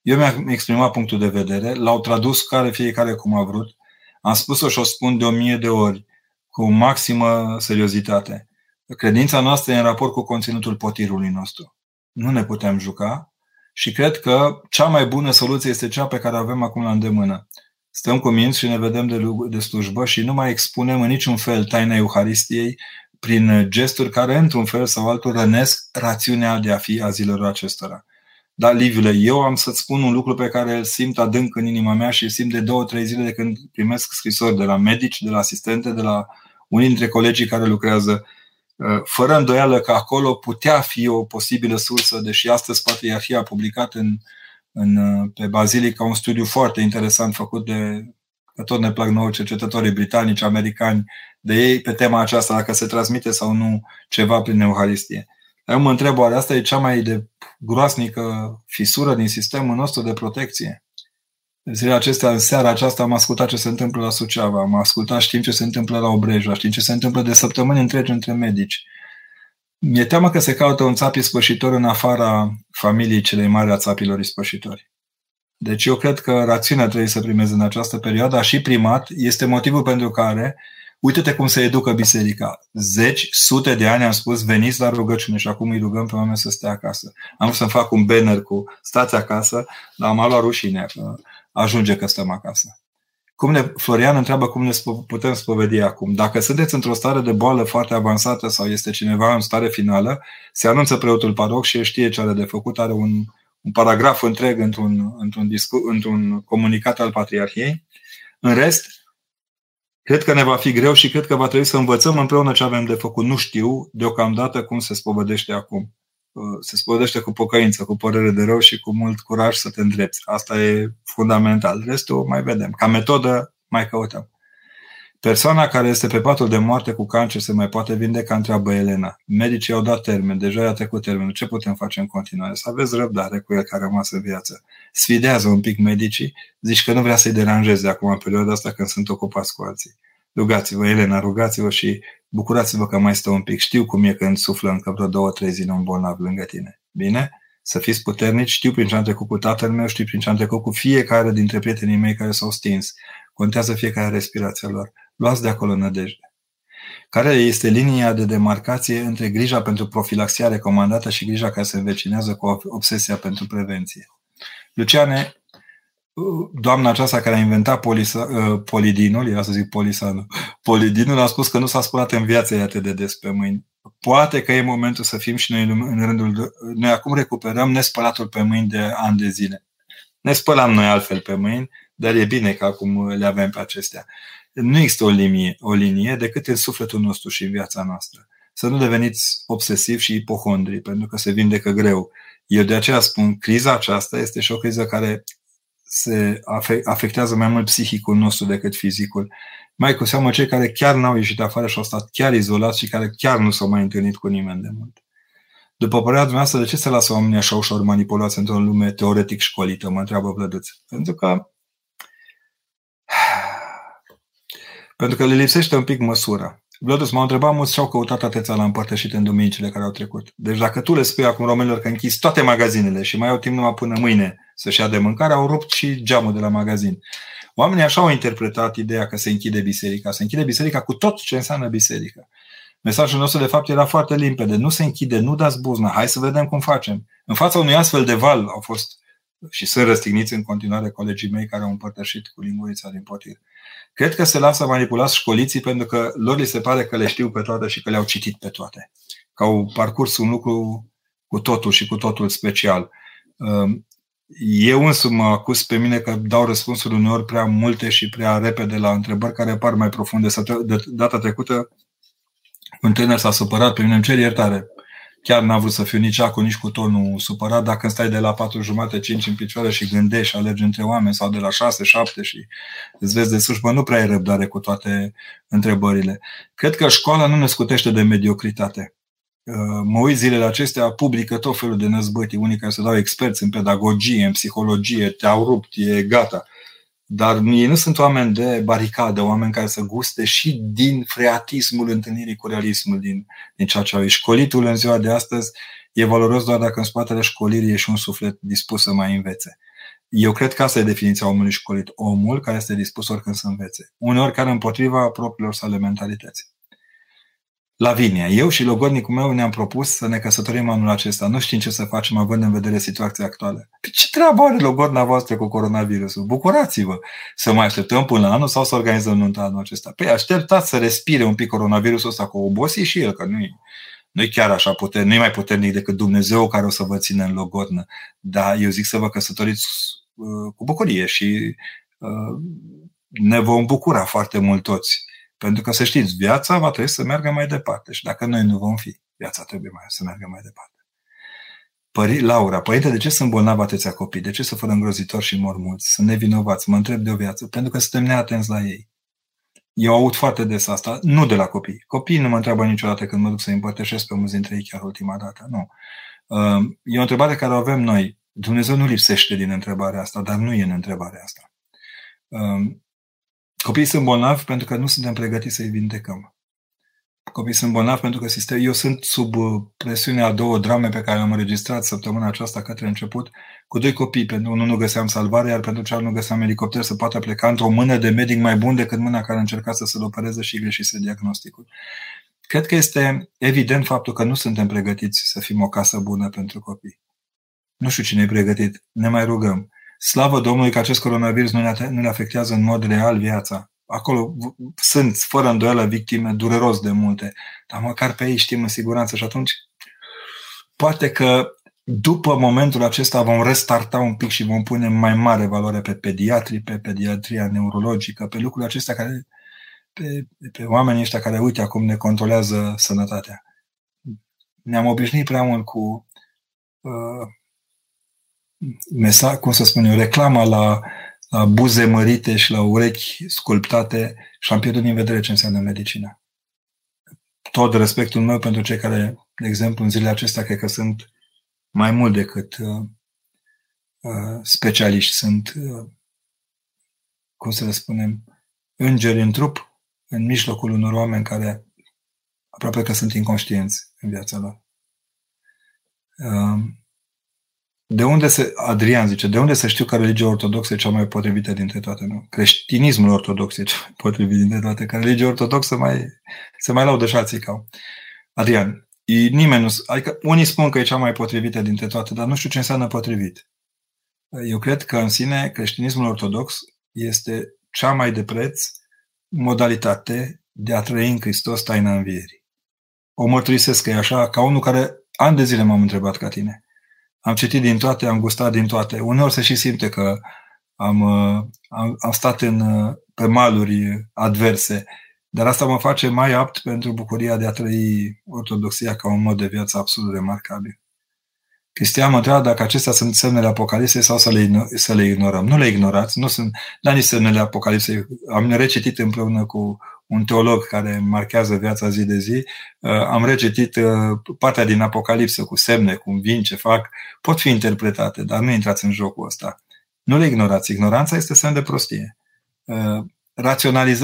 Eu mi-am exprimat punctul de vedere, l-au tradus care fiecare cum a vrut, am spus-o și o spun de o mie de ori, cu maximă seriozitate. Credința noastră e în raport cu conținutul potirului nostru. Nu ne putem juca, și cred că cea mai bună soluție este cea pe care o avem acum la îndemână. Stăm cu minți și ne vedem de, de slujbă și nu mai expunem în niciun fel taina Euharistiei prin gesturi care, într-un fel sau altul, rănesc rațiunea de a fi a zilelor acestora. Dar, Liviule, eu am să-ți spun un lucru pe care îl simt adânc în inima mea și îl simt de două, trei zile de când primesc scrisori de la medici, de la asistente, de la unii dintre colegii care lucrează Uh, fără îndoială că acolo putea fi o posibilă sursă, deși astăzi Patriarhia a publicat în, în, uh, pe Bazilica un studiu foarte interesant făcut de, că tot ne plac nouă cercetătorii britanici, americani, de ei pe tema aceasta, dacă se transmite sau nu ceva prin Euharistie. Eu mă întreb, oare asta e cea mai de groasnică fisură din sistemul nostru de protecție? Zilele acestea, în seara aceasta, am ascultat ce se întâmplă la Suceava, am ascultat, știm ce se întâmplă la Obreja, știm ce se întâmplă de săptămâni întregi între medici. Mi-e teamă că se caută un țap ispășitor în afara familiei celei mari a țapilor ispășitori. Deci eu cred că rațiunea trebuie să primeze în această perioadă, și primat, este motivul pentru care, uite-te cum se educă biserica. Zeci, sute de ani am spus, veniți la rugăciune și acum îi rugăm pe oameni să stea acasă. Am vrut să-mi fac un banner cu stați acasă, dar am luat rușine ajunge că stăm acasă. Cum ne, Florian întreabă cum ne putem spovedi acum. Dacă sunteți într-o stare de boală foarte avansată sau este cineva în stare finală, se anunță preotul paroc și știe ce are de făcut, are un, un paragraf întreg într-un, într-un, discu, într-un comunicat al Patriarhiei. În rest, cred că ne va fi greu și cred că va trebui să învățăm împreună ce avem de făcut. Nu știu deocamdată cum se spovedește acum. Uh, se spovedește cu pocăință, cu părere de rău și cu mult curaj să te îndrepți. Asta e fundamental. Restul mai vedem. Ca metodă mai căutăm. Persoana care este pe patul de moarte cu cancer se mai poate vindeca, întreabă Elena. Medicii au dat termen, deja i-a trecut termenul. Ce putem face în continuare? Să aveți răbdare cu el care a rămas în viață. Sfidează un pic medicii, zici că nu vrea să-i deranjeze acum în perioada asta când sunt ocupați cu alții. Rugați-vă, Elena, rugați-vă și bucurați-vă că mai stă un pic. Știu cum e când suflă încă vreo două, trei zile un bolnav lângă tine. Bine? Să fiți puternici. Știu prin ce am trecut cu tatăl meu, știu prin ce am trecut cu fiecare dintre prietenii mei care s-au stins. Contează fiecare respirația lor. Luați de acolo nădejde. Care este linia de demarcație între grija pentru profilaxia recomandată și grija care se învecinează cu obsesia pentru prevenție? Luciane, doamna aceasta care a inventat polisa, uh, polidinul, era să zic polisanul, polidinul a spus că nu s-a spălat în viață atât de des pe mâini. Poate că e momentul să fim și noi în rândul... De, noi acum recuperăm nespălatul pe mâini de ani de zile. Ne spălam noi altfel pe mâini, dar e bine că acum le avem pe acestea. Nu există o linie, o linie decât în sufletul nostru și în viața noastră. Să nu deveniți obsesivi și ipohondri, pentru că se vindecă greu. Eu de aceea spun, criza aceasta este și o criză care se afectează mai mult psihicul nostru decât fizicul. Mai cu seamă cei care chiar n-au ieșit afară și au stat chiar izolați și care chiar nu s-au mai întâlnit cu nimeni de mult. După părerea dumneavoastră, de ce se lasă oamenii așa ușor manipulați într-o lume teoretic școlită, mă întreabă Vlăduț? Pentru că pentru că le lipsește un pic măsura. Vlăduț, m-au întrebat mulți și-au căutat atâția la împărtășit în duminicile care au trecut. Deci dacă tu le spui acum românilor că închizi toate magazinele și mai au timp numai până mâine să-și ia de mâncare, au rupt și geamul de la magazin. Oamenii așa au interpretat ideea că se închide biserica. Se închide biserica cu tot ce înseamnă biserică. Mesajul nostru, de fapt, era foarte limpede. Nu se închide, nu dați buzna, hai să vedem cum facem. În fața unui astfel de val au fost și sunt răstigniți în continuare colegii mei care au împărtășit cu lingurița din potir. Cred că se lasă manipulați școliții pentru că lor li se pare că le știu pe toate și că le-au citit pe toate. Că au parcurs un lucru cu totul și cu totul special. Eu însumi mă acuz pe mine că dau răspunsuri uneori prea multe și prea repede la întrebări care par mai profunde. De data trecută, un tânăr s-a supărat pe mine, îmi cer iertare. Chiar n-a vrut să fiu nici acum, nici cu tonul supărat. Dacă stai de la patru jumate, cinci în picioare și gândești și alergi între oameni sau de la șase, șapte și îți vezi de sus, bă, nu prea ai răbdare cu toate întrebările. Cred că școala nu ne scutește de mediocritate. Uh, mă uit zilele acestea, publică tot felul de năzbătii, unii care se dau experți în pedagogie, în psihologie, te-au rupt, e gata. Dar ei nu sunt oameni de baricadă, oameni care să guste și din freatismul întâlnirii cu realismul din, din ceea ce au Școlitul în ziua de astăzi e valoros doar dacă în spatele școlirii e și un suflet dispus să mai învețe. Eu cred că asta e definiția omului școlit. Omul care este dispus oricând să învețe. Uneori care împotriva propriilor sale mentalități. Lavinia. Eu și logodnicul meu ne-am propus să ne căsătorim anul acesta. Nu știm ce să facem având în vedere situația actuală. Păi ce treabă are logodna voastră cu coronavirusul? Bucurați-vă! Să mai așteptăm până la anul sau să organizăm nunta anul acesta? Păi așteptați să respire un pic coronavirusul ăsta cu obosi și el, că nu e, nu e chiar așa puter, nu e mai puternic decât Dumnezeu care o să vă țină în logodnă. Dar eu zic să vă căsătoriți uh, cu bucurie și uh, ne vom bucura foarte mult toți pentru că, să știți, viața va trebui să meargă mai departe și dacă noi nu vom fi, viața trebuie mai, să meargă mai departe. Pări, Laura, părinte, de ce sunt bolnavi atâția copii? De ce să fără îngrozitori și mor mulți? Sunt nevinovați, mă întreb de o viață, pentru că suntem neatenți la ei. Eu aud foarte des asta, nu de la copii. Copiii nu mă întreabă niciodată când mă duc să împărtășesc pe mulți dintre ei chiar ultima dată. Nu. Um, e o întrebare care o avem noi. Dumnezeu nu lipsește din întrebarea asta, dar nu e în întrebarea asta. Um, Copiii sunt bolnavi pentru că nu suntem pregătiți să-i vindecăm. Copiii sunt bolnavi pentru că sistem... eu sunt sub uh, presiunea a două drame pe care le-am înregistrat săptămâna aceasta către început, cu doi copii. Pentru unul nu găseam salvare, iar pentru celălalt nu găseam elicopter să poată pleca într-o mână de medic mai bun decât mâna care încerca să se-l opereze și greșise diagnosticul. Cred că este evident faptul că nu suntem pregătiți să fim o casă bună pentru copii. Nu știu cine e pregătit. Ne mai rugăm. Slavă Domnului că acest coronavirus nu ne, nu ne afectează în mod real viața. Acolo sunt, fără îndoială, victime dureros de multe, dar măcar pe ei știm în siguranță și atunci poate că după momentul acesta vom restarta un pic și vom pune mai mare valoare pe pediatrii, pe pediatria neurologică, pe lucrurile acestea care, pe, pe oamenii ăștia care, uite, acum ne controlează sănătatea. Ne-am obișnuit prea mult cu uh, mesa, cum să spun eu, reclama la, la buze mărite și la urechi sculptate și am pierdut din vedere ce înseamnă medicina. Tot respectul meu pentru cei care, de exemplu, în zilele acestea, cred că sunt mai mult decât uh, uh, specialiști, sunt, uh, cum să le spunem, îngeri în trup, în mijlocul unor oameni care aproape că sunt inconștienți în viața lor. Uh, de unde se, Adrian zice, de unde să știu că religia ortodoxă e cea mai potrivită dintre toate? Nu? Creștinismul ortodox e cea mai potrivit dintre toate, că religia ortodoxă mai, se mai laudă și alții ca Adrian, e, nimeni nu, adică unii spun că e cea mai potrivită dintre toate, dar nu știu ce înseamnă potrivit. Eu cred că în sine creștinismul ortodox este cea mai de preț modalitate de a trăi în Hristos taina învierii. O mărturisesc că e așa, ca unul care ani de zile m-am întrebat ca tine. Am citit din toate, am gustat din toate. Uneori se și simte că am, uh, am, am stat în, uh, pe maluri adverse, dar asta mă face mai apt pentru bucuria de a trăi ortodoxia ca un mod de viață absolut remarcabil. Cristian mă întreabă dacă acestea sunt semnele Apocalipsei sau să le, să le ignorăm. Nu le ignorați, nu sunt da nici semnele Apocalipsei. Am recitit împreună cu un teolog care marchează viața zi de zi, uh, am recitit uh, partea din Apocalipsă cu semne, cum vin, ce fac, pot fi interpretate, dar nu intrați în jocul ăsta. Nu le ignorați. Ignoranța este semn de prostie. Uh,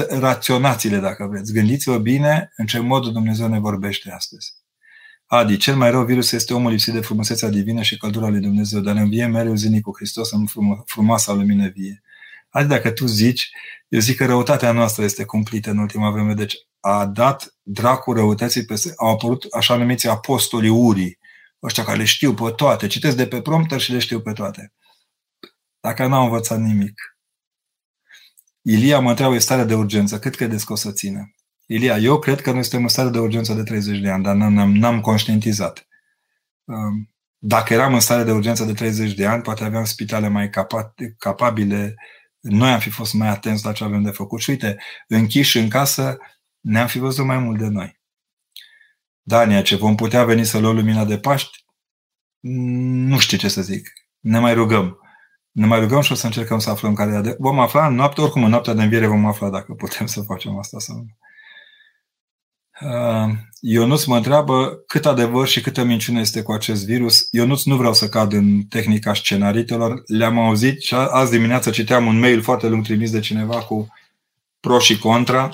raționați-le dacă vreți. Gândiți-vă bine în ce mod Dumnezeu ne vorbește astăzi. Adi, cel mai rău virus este omul lipsit de frumusețea divină și căldura lui Dumnezeu, dar învie mereu zilnic cu Hristos în frumoasa lumină vie. Adi, dacă tu zici, eu zic că răutatea noastră este cumplită în ultima vreme, deci a dat dracul răutății peste, au apărut așa numiți apostolii urii, ăștia care le știu pe toate, citesc de pe prompter și le știu pe toate. Dacă n-au învățat nimic. Ilia mă întreabă, e stare de urgență, cât credeți că o să țină? Ilia, eu cred că noi suntem în stare de urgență de 30 de ani, dar n-am, n-am conștientizat. Um, dacă eram în stare de urgență de 30 de ani, poate aveam spitale mai capabile, noi am fi fost mai atenți la ce avem de făcut. Și uite, închiși în casă, ne-am fi văzut mai mult de noi. Dania, ce vom putea veni să luăm lumina de Paști? Nu știu ce să zic. Ne mai rugăm. Ne mai rugăm și o să încercăm să aflăm care e de... Vom afla în noapte, oricum în noaptea de înviere vom afla dacă putem să facem asta sau nu. Uh, Ionuț mă întreabă cât adevăr și câtă minciună este cu acest virus. Ionuț nu vreau să cad în tehnica scenaritelor. Le-am auzit și azi dimineață citeam un mail foarte lung trimis de cineva cu pro și contra.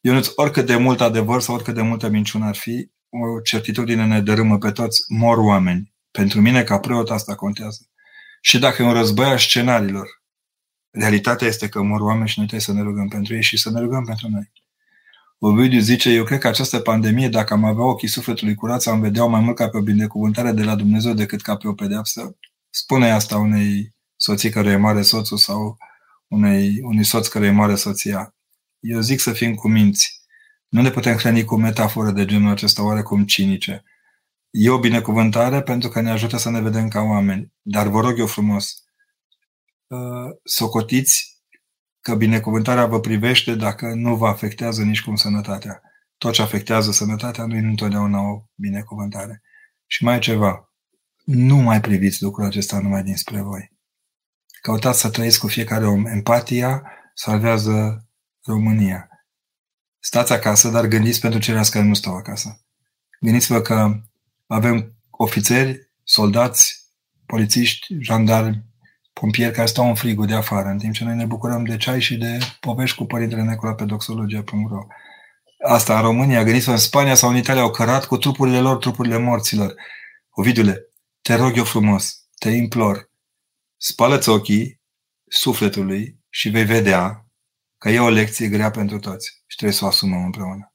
Ionuț, oricât de mult adevăr sau oricât de multă minciună ar fi, o certitudine ne dărâmă pe toți, mor oameni. Pentru mine, ca preot, asta contează. Și dacă e un război a scenariilor, realitatea este că mor oameni și noi trebuie să ne rugăm pentru ei și să ne rugăm pentru noi. Ovidiu zice, eu cred că această pandemie, dacă am avea ochii sufletului curați, am vedea mai mult ca pe o binecuvântare de la Dumnezeu decât ca pe o pedeapsă. Spune asta unei soții care e mare soțul sau unei, unui soț care e mare soția. Eu zic să fim cu minți. Nu ne putem hrăni cu metafore de genul acesta oarecum cinice. E o binecuvântare pentru că ne ajută să ne vedem ca oameni. Dar vă rog eu frumos, uh, socotiți că binecuvântarea vă privește dacă nu vă afectează nici cum sănătatea. Tot ce afectează sănătatea nu e întotdeauna o binecuvântare. Și mai e ceva. Nu mai priviți lucrul acesta numai dinspre voi. Căutați să trăiți cu fiecare om. Empatia salvează România. Stați acasă, dar gândiți pentru ceilalți care nu stau acasă. Gândiți-vă că avem ofițeri, soldați, polițiști, jandarmi, pompieri care stau în frigul de afară, în timp ce noi ne bucurăm de ceai și de povești cu Părintele Necola pe doxologia.ro. Asta în România, gândiți-vă în Spania sau în Italia, au cărat cu trupurile lor, trupurile morților. Ovidule, te rog eu frumos, te implor, spală-ți ochii sufletului și vei vedea că e o lecție grea pentru toți și trebuie să o asumăm împreună.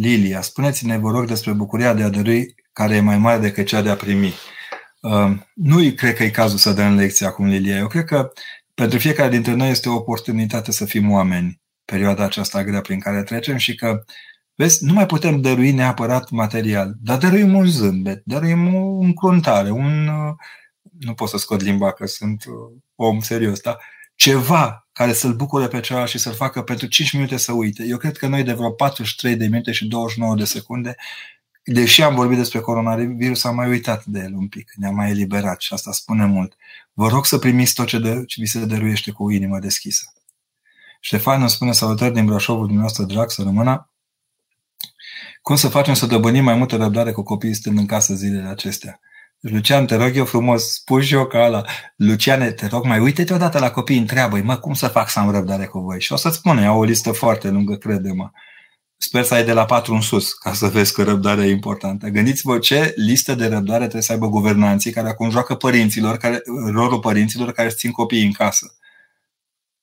Lilia, spuneți-ne, vă rog, despre bucuria de a dărui care e mai mare decât cea de a primi. Um, nu cred că e cazul să dăm lecție acum, Lilia. Eu cred că pentru fiecare dintre noi este o oportunitate să fim oameni perioada aceasta grea prin care trecem și că, vezi, nu mai putem dărui neapărat material, dar dăruim un zâmbet, dăruim o încruntare, un... Uh, nu pot să scot limba că sunt uh, om serios, dar ceva care să-l bucure pe celălalt și să-l facă pentru 5 minute să uite. Eu cred că noi de vreo 43 de minute și 29 de secunde deși am vorbit despre coronavirus, am mai uitat de el un pic, ne-am mai eliberat și asta spune mult. Vă rog să primiți tot ce, de, ce vi se dăruiește cu o inimă deschisă. Ștefan îmi spune salutări din Brașovul dumneavoastră drag, să rămână. Cum să facem să dobânim mai multă răbdare cu copiii stând în casă zilele acestea? Lucian, te rog eu frumos, spui și eu ca ăla. Luciane, te rog, mai uite-te odată la copii, întreabă-i, mă, cum să fac să am răbdare cu voi? Și o să-ți spune, au o listă foarte lungă, crede-mă sper să ai de la 4 în sus, ca să vezi că răbdarea e importantă. Gândiți-vă ce listă de răbdare trebuie să aibă guvernanții care acum joacă părinților, care, rolul părinților care îți țin copiii în casă.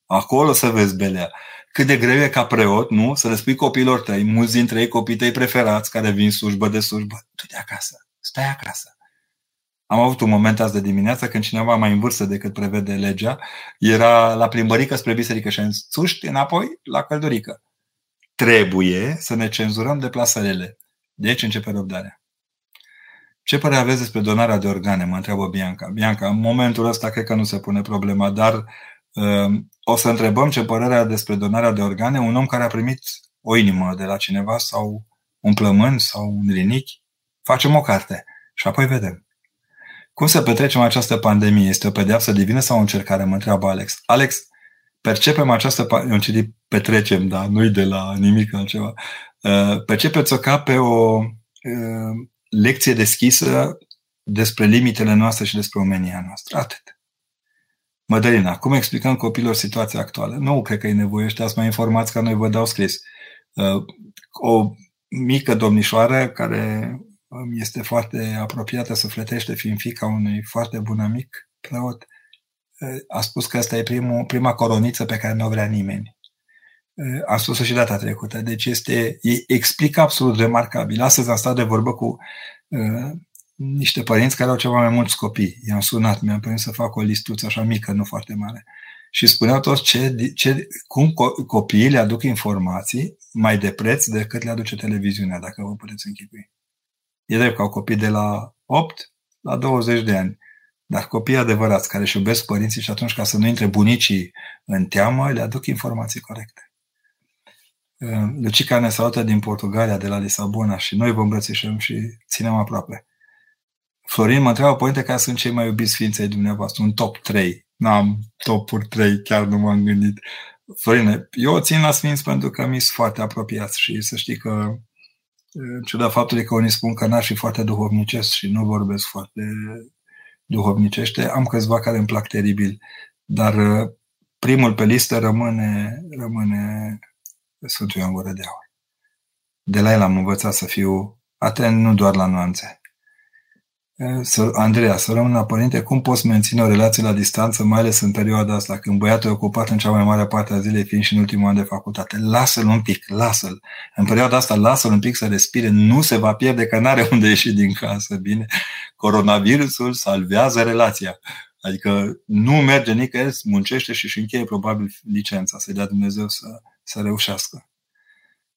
Acolo să vezi belea. Cât de greu e ca preot, nu? Să le spui copiilor tăi, mulți dintre ei copii tăi preferați care vin slujbă de slujbă. Tu de acasă, stai acasă. Am avut un moment azi de dimineață când cineva mai în vârstă decât prevede legea era la plimbărică spre biserică și am zis, înapoi la căldurică. Trebuie să ne cenzurăm deplasările. Deci începe răbdarea. Ce părere aveți despre donarea de organe? Mă întreabă Bianca. Bianca, în momentul ăsta cred că nu se pune problema, dar uh, o să întrebăm ce părere are despre donarea de organe un om care a primit o inimă de la cineva sau un plămân sau un rinichi. Facem o carte și apoi vedem. Cum să petrecem această pandemie? Este o pedeapsă divină sau o încercare? Mă întreabă Alex. Alex, percepem această pandemie, eu petrecem, da, nu-i de la nimic altceva. Uh, percepeți-o ca pe o uh, lecție deschisă despre limitele noastre și despre omenia noastră. Atât. Mădălina, cum explicăm copilor situația actuală? Nu cred că e nevoie, ăștia mai informați ca noi vă dau scris. Uh, o mică domnișoară care îmi este foarte apropiată, sufletește, fiind fica unui foarte bun amic, preot, a spus că asta e primul, prima coroniță pe care nu o vrea nimeni. A spus-o și data trecută. Deci este, explică absolut remarcabil. Astăzi am stat de vorbă cu uh, niște părinți care au ceva mai mulți copii. I-am sunat, mi-am permis să fac o listuță așa mică, nu foarte mare. Și spuneau toți ce, ce, cum copiii le aduc informații mai de preț decât le aduce televiziunea, dacă vă puteți închipui. E drept că au copii de la 8 la 20 de ani. Dar copiii adevărați care își iubesc părinții și atunci ca să nu intre bunicii în teamă, le aduc informații corecte. Lucica ne salută din Portugalia, de la Lisabona și noi vă îmbrățișăm și ținem aproape. Florin mă întreabă, părinte, care sunt cei mai iubiți sfinței dumneavoastră? Un top 3. N-am topuri 3, chiar nu m-am gândit. Florine, eu o țin la sfinți pentru că mi sunt foarte apropiați și să știi că în ciuda faptului că unii spun că n-aș fi foarte duhovnicesc și nu vorbesc foarte duhovnicește, am câțiva care îmi plac teribil, dar uh, primul pe listă rămâne, rămâne Sfântul Ioan Gură de Aur. De la el am învățat să fiu atent nu doar la nuanțe, Andreea, să rămână părinte, cum poți menține o relație la distanță, mai ales în perioada asta, când băiatul e ocupat în cea mai mare parte a zilei, fiind și în ultimul an de facultate? Lasă-l un pic, lasă-l. În perioada asta, lasă-l un pic să respire, nu se va pierde, că n-are unde ieși din casă, bine? Coronavirusul salvează relația. Adică nu merge nicăieri, muncește și își încheie probabil licența, să-i dea Dumnezeu să, să reușească.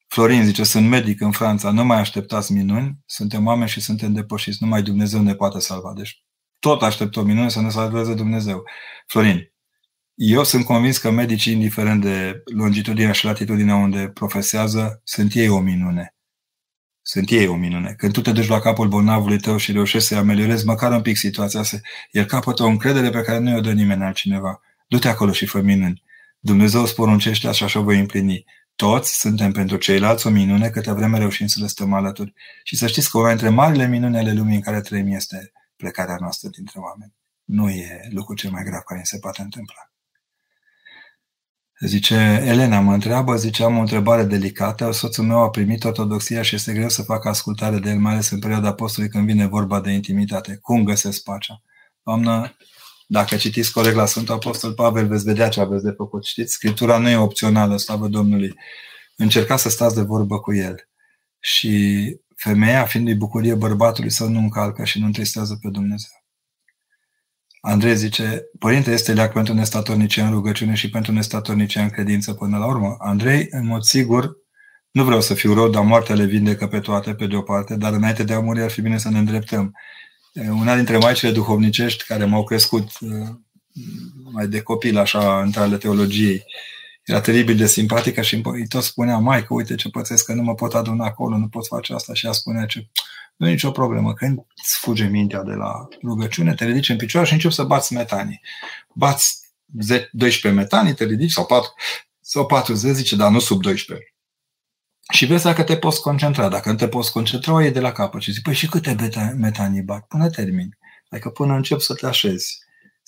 Florin zice, sunt medic în Franța, nu mai așteptați minuni, suntem oameni și suntem depășiți, numai Dumnezeu ne poate salva. Deci tot aștept o minune să ne salveze Dumnezeu. Florin, eu sunt convins că medicii, indiferent de longitudinea și latitudinea unde profesează, sunt ei o minune. Sunt ei o minune. Când tu te duci la capul bolnavului tău și reușești să-i ameliorezi măcar un pic situația asta, el capătă o încredere pe care nu o dă nimeni altcineva. Du-te acolo și fă minuni. Dumnezeu îți poruncește așa și o voi împlini. Toți suntem pentru ceilalți o minune câte vreme reușim să le stăm alături. Și să știți că una dintre marile minuni ale lumii în care trăim este plecarea noastră dintre oameni. Nu e lucru cel mai grav care se poate întâmpla. Zice, Elena mă întreabă, zice, am o întrebare delicată. Soțul meu a primit ortodoxia și este greu să facă ascultare de el, mai ales în perioada apostolului când vine vorba de intimitate. Cum găsesc pacea? Doamnă, dacă citiți corect la Sfântul Apostol Pavel, veți vedea ce aveți de făcut. Știți, Scriptura nu e opțională, slavă Domnului. Încercați să stați de vorbă cu el. Și femeia, fiind bucurie bărbatului, să nu încalcă și nu întristează pe Dumnezeu. Andrei zice, Părinte este leac pentru nestatornicie în rugăciune și pentru nestatornicie în credință până la urmă. Andrei, în mod sigur, nu vreau să fiu rău, dar moartea le vindecă pe toate, pe de o parte, dar înainte de a muri ar fi bine să ne îndreptăm. Una dintre maicile duhovnicești care m-au crescut mai de copil, așa, între ale teologiei, era teribil de simpatică și îi tot spunea, Maică, uite ce pățesc, că nu mă pot aduna acolo, nu pot face asta. Și ea spunea ce nu e nicio problemă. Când îți fuge mintea de la rugăciune, te ridici în picioare și începi să bați metanii. Bați 12 metanii, te ridici, sau 4, sau 40, zice, dar nu sub 12. Și vezi dacă te poți concentra. Dacă nu te poți concentra, o iei de la capăt și zici, păi și câte metanii bag? Până termin. Adică până încep să te așezi.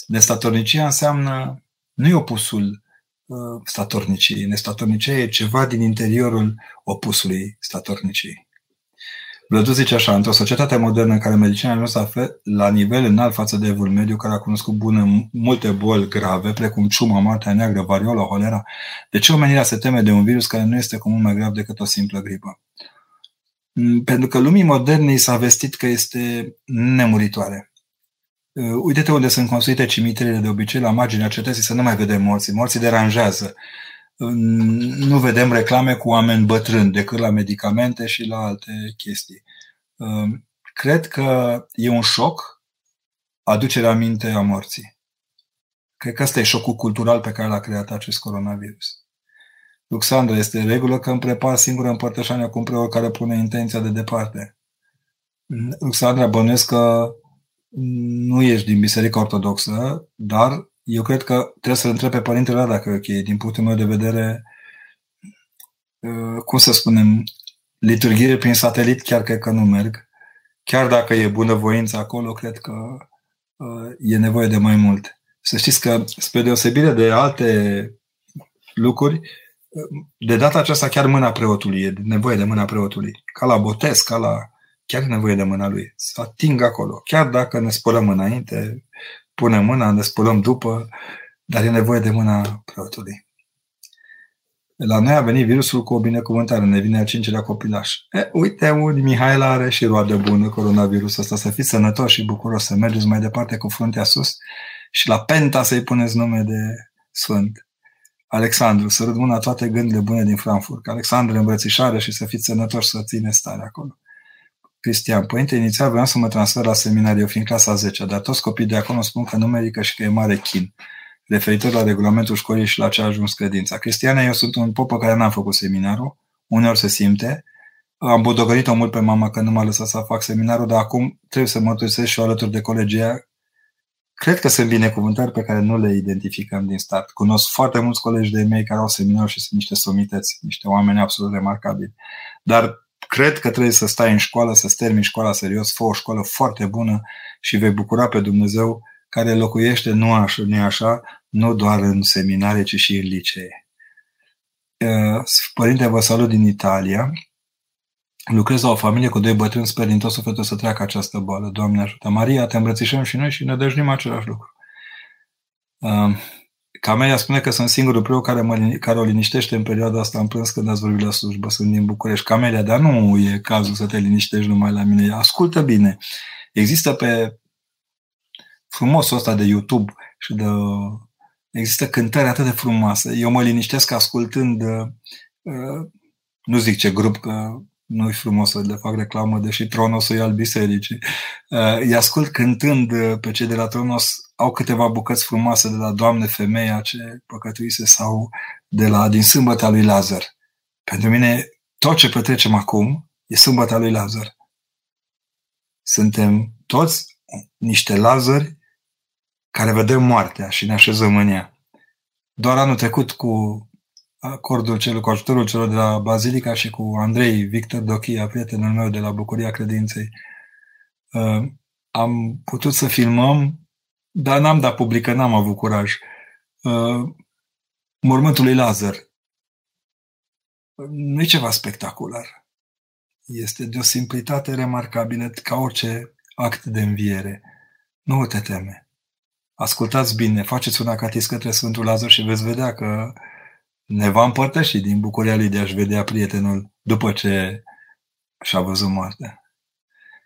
Nestatornicia înseamnă, nu e opusul uh, statorniciei. Nestatornicia e ceva din interiorul opusului statorniciei. Blădu zice așa, într-o societate modernă în care medicina nu se află la nivel înalt față de evul mediu, care a cunoscut bună multe boli grave, precum ciuma, moartea neagră, variola, holera, de ce omenirea se teme de un virus care nu este cu mult mai grav decât o simplă gripă? Mm, pentru că lumii moderne s-a vestit că este nemuritoare. Uh, uite-te unde sunt construite cimitirele de obicei, la marginea cetății, să nu mai vedem morții. Morții deranjează. Nu vedem reclame cu oameni bătrâni, decât la medicamente și la alte chestii. Uh, cred că e un șoc aducerea aminte a morții. Cred că ăsta e șocul cultural pe care l-a creat acest coronavirus. Luxandra, este regulă că îmi prepar singură împărtășania cu un preot care pune intenția de departe. Luxandra, bănuiesc că nu ești din Biserica Ortodoxă, dar eu cred că trebuie să-l întreb pe părintele ăla dacă e ok. Din punctul meu de vedere, uh, cum să spunem, liturghie prin satelit chiar cred că nu merg. Chiar dacă e bunăvoință acolo, cred că uh, e nevoie de mai mult. Să știți că, spre deosebire de alte lucruri, de data aceasta chiar mâna preotului e nevoie de mâna preotului. Ca la botez, ca la... Chiar e nevoie de mâna lui. Să atingă acolo. Chiar dacă ne spălăm înainte, punem mâna, ne spălăm după, dar e nevoie de mâna preotului. La noi a venit virusul cu o binecuvântare, ne vine a cincilea copilaș. E, uite, unde Mihail are și roadă bună coronavirusul ăsta, să fiți sănătoși și bucuroși, să mergeți mai departe cu fruntea sus și la penta să-i puneți nume de sfânt. Alexandru, să râd mâna toate gândurile bune din Frankfurt. Alexandru, îmbrățișare și să fiți sănătoși să ține stare acolo. Cristian, părinte, inițial vreau să mă transfer la seminariu, fiind clasa 10, dar toți copiii de acolo spun că nu merită și că e mare chin, referitor la regulamentul școlii și la ce a ajuns credința. Cristiana, eu sunt un popă care n-am făcut seminarul, uneori se simte, am budogărit-o mult pe mama că nu m-a lăsat să fac seminarul, dar acum trebuie să mă și eu alături de colegii Cred că sunt binecuvântări pe care nu le identificăm din start. Cunosc foarte mulți colegi de mei care au seminar și sunt niște somități, niște oameni absolut remarcabili. Dar cred că trebuie să stai în școală, să termini școala serios, fă o școală foarte bună și vei bucura pe Dumnezeu care locuiește nu așa, nu așa, nu doar în seminare, ci și în licee. Părinte, vă salut din Italia. Lucrez la o familie cu doi bătrâni, sper din tot sufletul să treacă această boală. Doamne ajută. Maria, te îmbrățișăm și noi și ne dăjnim același lucru. Uh, Camelia spune că sunt singurul preot care, mă, care o liniștește în perioada asta în plâns când ați vorbit la slujbă. Sunt din București. Camelia, dar nu e cazul să te liniștești numai la mine. Ascultă bine. Există pe frumosul ăsta de YouTube și de există cântări atât de frumoase. Eu mă liniștesc ascultând uh, nu zic ce grup, că nu-i frumos să le fac reclamă, deși Tronos e al bisericii. Uh, îi ascult cântând uh, pe cei de la Tronos, au câteva bucăți frumoase de la Doamne Femeia ce păcătuise sau de la din sâmbăta lui Lazar. Pentru mine, tot ce petrecem acum e sâmbăta lui Lazar. Suntem toți niște Lazari care vedem moartea și ne așezăm în ea. Doar anul trecut cu acordul celor, cu ajutorul celor de la Bazilica și cu Andrei Victor Dochia, prietenul meu de la Bucuria Credinței, uh, am putut să filmăm, dar n-am dat publică, n-am avut curaj. Uh, mormântul lui Lazar. Nu e ceva spectacular. Este de o simplitate remarcabilă ca orice act de înviere. Nu te teme. Ascultați bine, faceți un acatis către Sfântul Lazar și veți vedea că ne va împărtăși din bucuria lui de a-și vedea prietenul după ce și-a văzut moartea.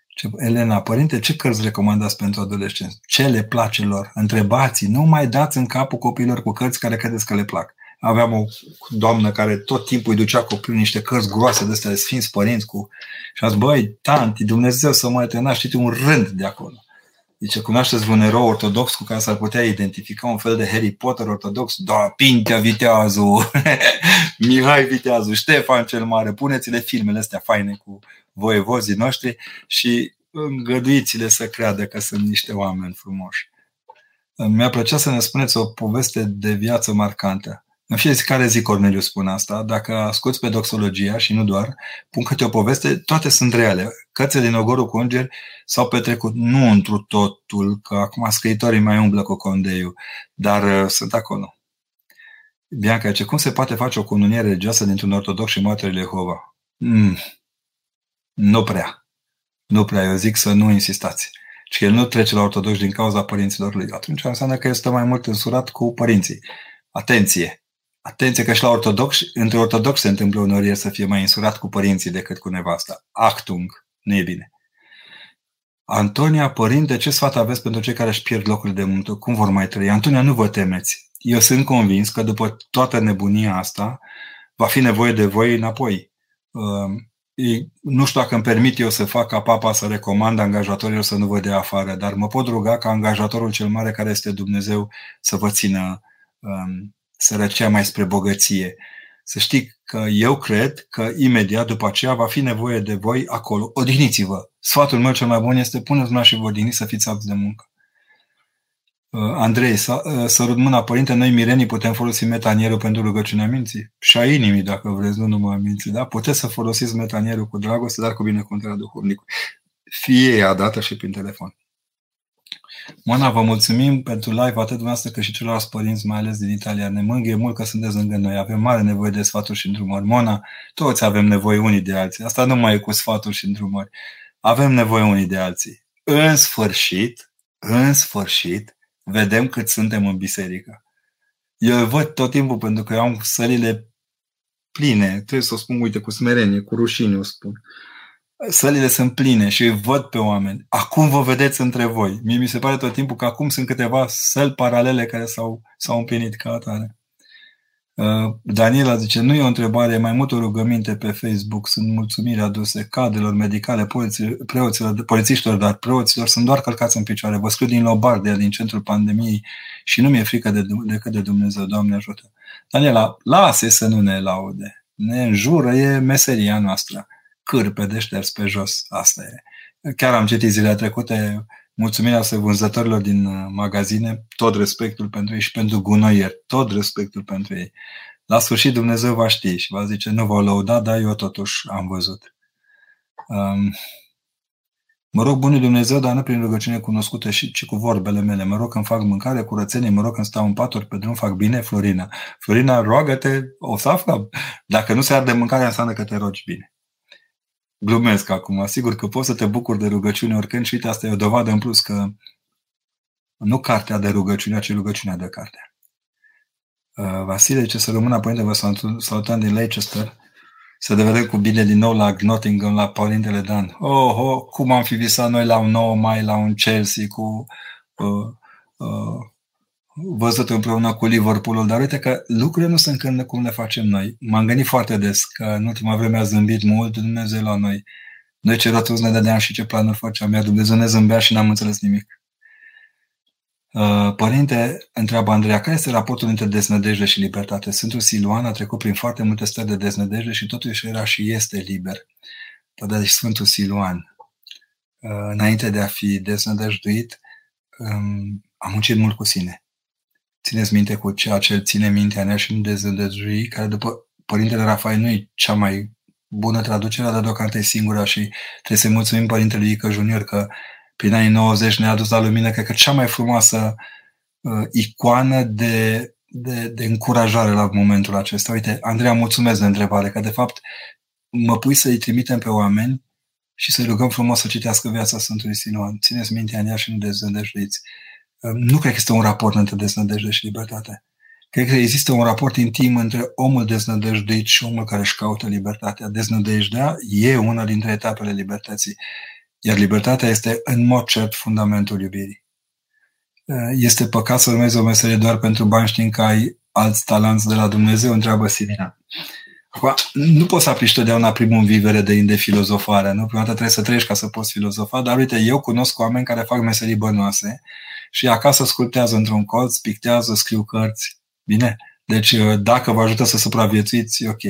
Ce, Elena, părinte, ce cărți recomandați pentru adolescenți? Ce le place lor? Întrebați, nu mai dați în capul copiilor cu cărți care credeți că le plac. Aveam o doamnă care tot timpul îi ducea copilul niște cărți groase de astea de sfinți părinți cu... și a zis, băi, tanti, Dumnezeu să mă iertă, n un rând de acolo. Zice, cunoașteți un erou ortodox cu care s-ar putea identifica un fel de Harry Potter ortodox? Da, Pintea Viteazu, Mihai Viteazu, Ștefan cel Mare, puneți-le filmele astea faine cu voievozii noștri și îngăduiți-le să creadă că sunt niște oameni frumoși. Mi-a plăcea să ne spuneți o poveste de viață marcantă. În fiecare zi Corneliu spune asta, dacă asculți pe doxologia și nu doar, pun câte o poveste, toate sunt reale. Cățele din Ogorul cu îngeri s-au petrecut nu întru totul, că acum scriitorii mai umblă cu condeiul, dar uh, sunt acolo. Bianca ce cum se poate face o cununie religioasă dintr-un ortodox și Martorul Jehova? Mm. Nu prea. Nu prea. Eu zic să nu insistați. Și el nu trece la ortodox din cauza părinților lui. Atunci înseamnă că este mai mult însurat cu părinții. Atenție! Atenție că și la ortodox, între ortodox se întâmplă uneori să fie mai însurat cu părinții decât cu nevasta. Actung. Nu e bine. Antonia, părinte, ce sfat aveți pentru cei care își pierd locul de muncă? Cum vor mai trăi? Antonia, nu vă temeți. Eu sunt convins că după toată nebunia asta, va fi nevoie de voi înapoi. Um, nu știu dacă îmi permit eu să fac ca papa să recomand angajatorilor să nu vă dea afară, dar mă pot ruga ca angajatorul cel mare care este Dumnezeu să vă țină um, sărăcia mai spre bogăție. Să știi că eu cred că imediat după aceea va fi nevoie de voi acolo. Odihniți-vă! Sfatul meu cel mai bun este puneți mâna și vă odihniți să fiți apți de muncă. Uh, Andrei, uh, sărut mâna, părinte, noi mirenii putem folosi metanierul pentru rugăciunea minții și a inimii, dacă vreți, nu numai minții, da? Puteți să folosiți metanierul cu dragoste, dar cu binecuvântarea duhovnicului. Fie ea dată și prin telefon. Mona, vă mulțumim pentru live, atât dumneavoastră cât și celorlalți părinți, mai ales din Italia. Ne mângâie mult că sunteți lângă noi. Avem mare nevoie de sfaturi și îndrumări. Mona, toți avem nevoie unii de alții. Asta nu mai e cu sfaturi și îndrumări. Avem nevoie unii de alții. În sfârșit, în sfârșit, vedem cât suntem în biserică. Eu văd tot timpul, pentru că eu am sălile pline, trebuie să o spun, uite, cu smerenie, cu rușine o spun. Sălile sunt pline și îi văd pe oameni. Acum vă vedeți între voi. Mie mi se pare tot timpul că acum sunt câteva săli paralele care s-au, s-au împlinit ca atare. Uh, Daniela zice, nu e o întrebare, e mai mult o rugăminte pe Facebook. Sunt mulțumiri aduse cadrelor medicale, preoților, polițiștilor, dar preoților sunt doar călcați în picioare. Vă scriu din Lobardia, din centrul pandemiei și nu mi-e frică de, decât de Dumnezeu. Doamne ajută. Daniela, lasă să nu ne laude. Ne înjură, e meseria noastră. Cârpe de șters pe jos, asta e. Chiar am citit zilele trecute mulțumirea să vânzătorilor din uh, magazine, tot respectul pentru ei și pentru gunoieri, tot respectul pentru ei. La sfârșit Dumnezeu va ști și va zice, nu v-au lăudat, dar eu totuși am văzut. Um, mă rog bunul Dumnezeu, dar nu prin rugăciune cunoscute, ci cu vorbele mele. Mă rog când fac mâncare, curățenie, mă rog când stau în paturi, pe drum fac bine, Florina. Florina, roagă-te, o să aflăm. Dacă nu se arde mâncarea, înseamnă că te rogi bine. Glumesc acum. Sigur că poți să te bucuri de rugăciune oricând și uite, asta e o dovadă în plus că nu cartea de rugăciune, ci rugăciunea de carte. Uh, Vasile, ce să rămână părinte, vă salutăm din Leicester. Să ne vedem cu bine din nou la Nottingham, la Părintele Dan. Oh, oh, cum am fi visat noi la un 9 mai, la un Chelsea cu uh, uh, văzut împreună cu Liverpoolul, dar uite că lucrurile nu sunt când cum le facem noi. M-am gândit foarte des că în ultima vreme a zâmbit mult Dumnezeu la noi. Noi ce rotuți ne dădeam și ce planuri făceam, iar Dumnezeu ne zâmbea și n-am înțeles nimic. Uh, părinte, întreabă Andreea, care este raportul între deznădejde și libertate? Sfântul Siluan a trecut prin foarte multe stări de deznădejde și totuși era și este liber. Păi, deci Sfântul Siluan, uh, înainte de a fi deznădăjduit, um, a muncit mult cu sine țineți minte cu ceea ce ține mintea mea și nu dezădăjui, care după Părintele Rafael nu e cea mai bună traducere, dar deocamdată e singura și trebuie să-i mulțumim Părintele Ică Junior că prin anii 90 ne-a adus la lumină, cred că cea mai frumoasă uh, icoană de, de, de încurajare la momentul acesta. Uite, Andreea, mulțumesc de întrebare, că de fapt mă pui să-i trimitem pe oameni și să-i rugăm frumos să citească viața Sfântului Sinuan. Țineți mintea în ea și nu dezvădăjuiți nu cred că este un raport între deznădejde și libertate. Cred că există un raport intim între omul deznădejduit și omul care își caută libertatea. Deznădejdea e una dintre etapele libertății, iar libertatea este în mod cert fundamentul iubirii. Este păcat să urmezi o meserie doar pentru bani știind că ai alți talanți de la Dumnezeu, întreabă Sirina. Nu poți să aplici totdeauna primul vivere de, de filozofare, nu? Prima dată trebuie să treci ca să poți filozofa, dar uite, eu cunosc oameni care fac meserii bănoase și acasă sculptează într-un colț, pictează, scriu cărți. Bine? Deci uh, dacă vă ajută să supraviețuiți, ok.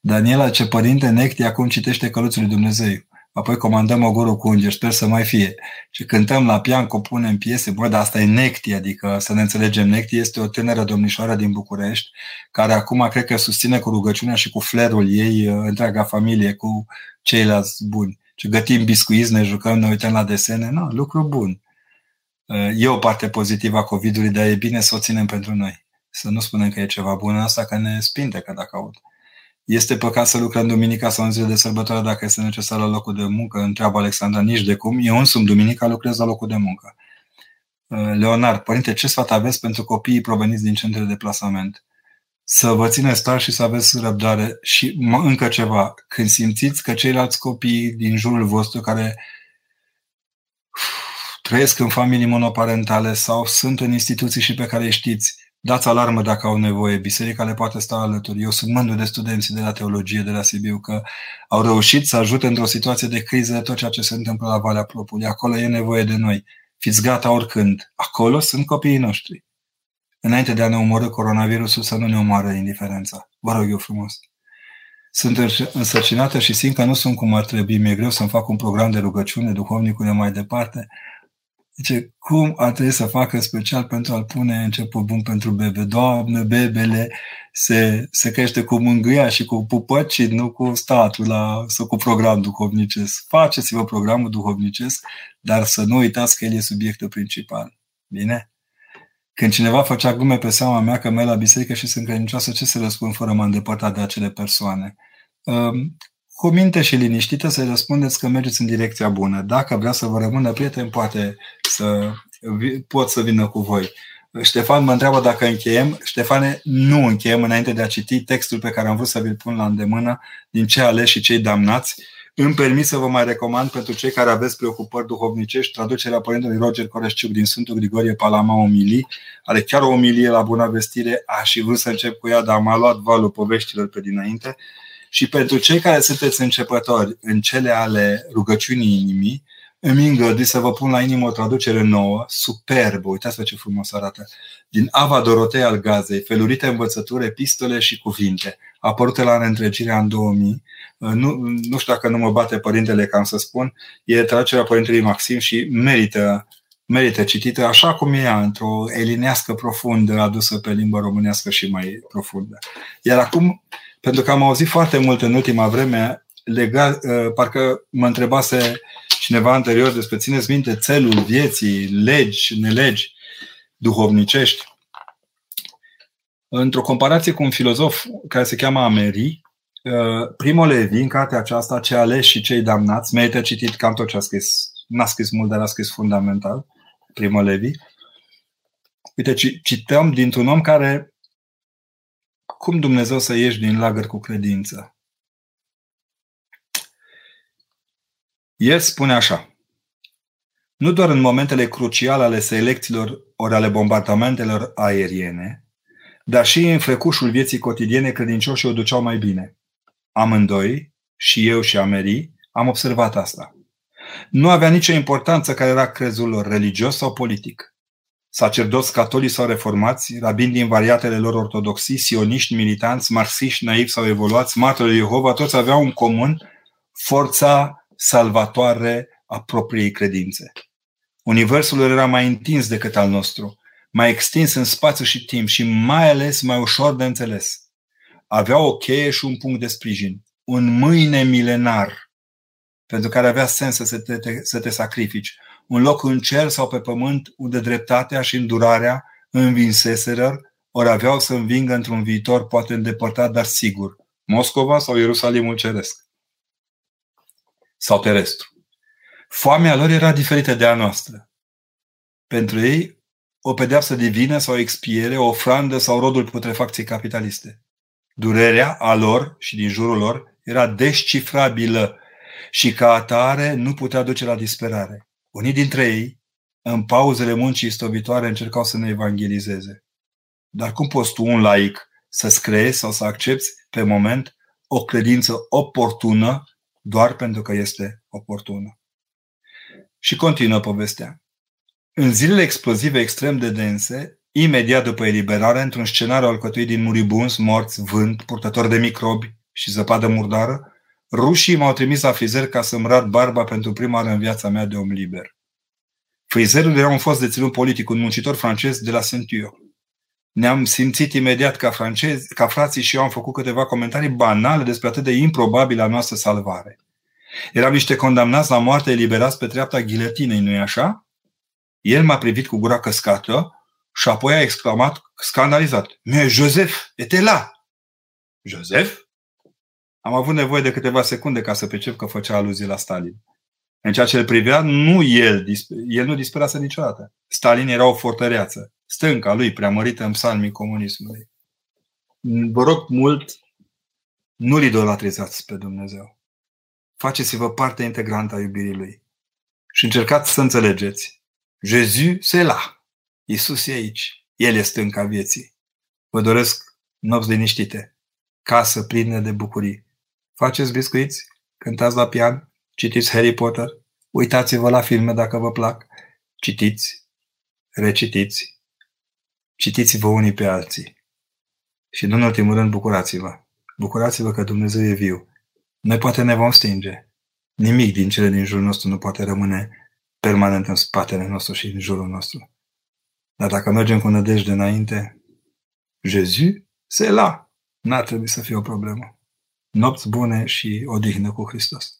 Daniela, ce părinte Necti acum citește Căluțul lui Dumnezeu. Apoi comandăm o gură cu îngeri, sper să mai fie. Și cântăm la pian, compunem piese. Bă, dar asta e Necti, adică să ne înțelegem. Necti este o tânără domnișoară din București, care acum cred că susține cu rugăciunea și cu flerul ei uh, întreaga familie, cu ceilalți buni. Și gătim biscuiți, ne jucăm, ne uităm la desene. Nu, lucru bun. E o parte pozitivă a COVID-ului, dar e bine să o ținem pentru noi. Să nu spunem că e ceva bun asta, că ne spinte că dacă aud. Este păcat să lucrăm duminica sau în zile de sărbătoare dacă este necesar la locul de muncă? Întreabă Alexandra, nici de cum. Eu însumi duminica lucrez la locul de muncă. Uh, Leonard, părinte, ce sfat aveți pentru copiii proveniți din centre de plasament? Să vă țineți tari și să aveți răbdare. Și încă ceva, când simțiți că ceilalți copii din jurul vostru care trăiesc în familii monoparentale sau sunt în instituții și pe care îi știți, dați alarmă dacă au nevoie. Biserica le poate sta alături. Eu sunt mândru de studenții de la teologie de la Sibiu că au reușit să ajute într-o situație de criză tot ceea ce se întâmplă la Valea Propului. Acolo e nevoie de noi. Fiți gata oricând. Acolo sunt copiii noștri. Înainte de a ne omorâ coronavirusul, să nu ne omoară indiferența. Vă rog eu frumos. Sunt însărcinată și simt că nu sunt cum ar trebui. Mi-e greu să-mi fac un program de rugăciune, duhovnicule mai departe. Zice, cum ar trebui să facă special pentru a-l pune început bun pentru bebe? Doamne, bebele se, se crește cu mângâia și cu pupăci, nu cu statul la, sau cu program duhovnicesc. Faceți-vă programul duhovnicesc, dar să nu uitați că el e subiectul principal. Bine? Când cineva făcea glume pe seama mea că merg la biserică și sunt credincioasă, ce să răspund fără mă îndepărta de acele persoane? Cu minte și liniștită să-i răspundeți că mergeți în direcția bună. Dacă vrea să vă rămână prieten, poate să pot să vină cu voi. Ștefan mă întreabă dacă încheiem. Ștefane, nu încheiem înainte de a citi textul pe care am vrut să vi-l pun la îndemână din ce aleși și cei damnați. Îmi permit să vă mai recomand pentru cei care aveți preocupări duhovnicești traducerea Părintelui Roger Coresciuc din Sfântul Grigorie Palama Omilii. Are chiar o omilie la bună vestire. Aș și vrut să încep cu ea, dar m-a luat valul poveștilor pe dinainte. Și pentru cei care sunteți începători în cele ale rugăciunii inimii, îmi îngădui să vă pun la inimă o traducere nouă, superbă, uitați-vă ce frumos arată, din Ava Dorotei al Gazei, felurite învățături, epistole și cuvinte, apărute la reîntregirea în 2000. Nu, nu știu dacă nu mă bate părintele, cam să spun, e traducerea părintelui Maxim și merită, merită citită așa cum e ea, într-o elinească profundă adusă pe limba românească și mai profundă. Iar acum pentru că am auzit foarte mult în ultima vreme, lega, uh, parcă mă întrebase cineva anterior despre țineți minte țelul vieții, legi, nelegi, duhovnicești. Într-o comparație cu un filozof care se cheamă Ameri, uh, Primo Levi, în cartea aceasta, Ce aleși și cei damnați, merită citit cam tot ce a scris. N-a scris mult, dar a scris fundamental, Primo Levi. Uite, cităm dintr-un om care cum Dumnezeu să ieși din lagăr cu credință? El spune așa. Nu doar în momentele cruciale ale selecțiilor ori ale bombardamentelor aeriene, dar și în frecușul vieții cotidiene credincioșii o duceau mai bine. Amândoi, și eu și Ameri, am observat asta. Nu avea nicio importanță care era crezul lor, religios sau politic sacerdoți catolici sau reformați, rabini din variatele lor ortodoxii, sioniști, militanți, marxiști, naivi sau evoluați, martorii Jehova, toți aveau în comun forța salvatoare a propriei credințe. Universul era mai întins decât al nostru, mai extins în spațiu și timp și mai ales mai ușor de înțeles. Avea o cheie și un punct de sprijin, un mâine milenar, pentru care avea sens să te, să te sacrifici, un loc în cer sau pe pământ unde dreptatea și îndurarea învinseseră, ori aveau să învingă într-un viitor poate îndepărtat, dar sigur, Moscova sau Ierusalimul Ceresc sau terestru. Foamea lor era diferită de a noastră. Pentru ei, o pedeapsă divină sau expiere, o ofrandă sau rodul putrefacției capitaliste. Durerea a lor și din jurul lor era descifrabilă și ca atare nu putea duce la disperare. Unii dintre ei, în pauzele muncii stovitoare, încercau să ne evangelizeze. Dar cum poți tu, un laic, să-ți creezi sau să accepti pe moment o credință oportună doar pentru că este oportună? Și continuă povestea. În zilele explozive extrem de dense, imediat după eliberare, într-un scenariu alcătuit din muribunzi, morți, vânt, purtători de microbi și zăpadă murdară, Rușii m-au trimis la frizer ca să-mi rad barba pentru prima oară în viața mea de om liber. Frizerul era un fost deținut politic, un muncitor francez de la Saint-Tiu. Ne-am simțit imediat ca francezi, ca frații și eu am făcut câteva comentarii banale despre atât de improbabilă noastră salvare. Eram niște condamnați la moarte eliberați pe treapta ghiletinei, nu-i așa? El m-a privit cu gura căscată Și apoi a exclamat scandalizat. Mais Joseph était là. Joseph? Am avut nevoie de câteva secunde ca să percep că făcea aluzie la Stalin. În ceea ce îl privea, nu el, el nu disperase niciodată. Stalin era o fortăreață, stânca lui preamărită în psalmii comunismului. Vă rog mult, nu-L idolatrizați pe Dumnezeu. Faceți-vă parte integrantă a iubirii Lui. Și încercați să înțelegeți. Jésus se la. Iisus e aici. El este stânca vieții. Vă doresc nopți liniștite, casă plină de bucurii. Faceți biscuiți, cântați la pian, citiți Harry Potter, uitați-vă la filme dacă vă plac, citiți, recitiți, citiți-vă unii pe alții. Și nu în ultimul rând, bucurați-vă. Bucurați-vă că Dumnezeu e viu. Noi poate ne vom stinge. Nimic din cele din jurul nostru nu poate rămâne permanent în spatele nostru și în jurul nostru. Dar dacă mergem cu nădejde înainte, Jésus, se la. N-ar trebui să fie o problemă. Nopți bune și odihnă cu Hristos.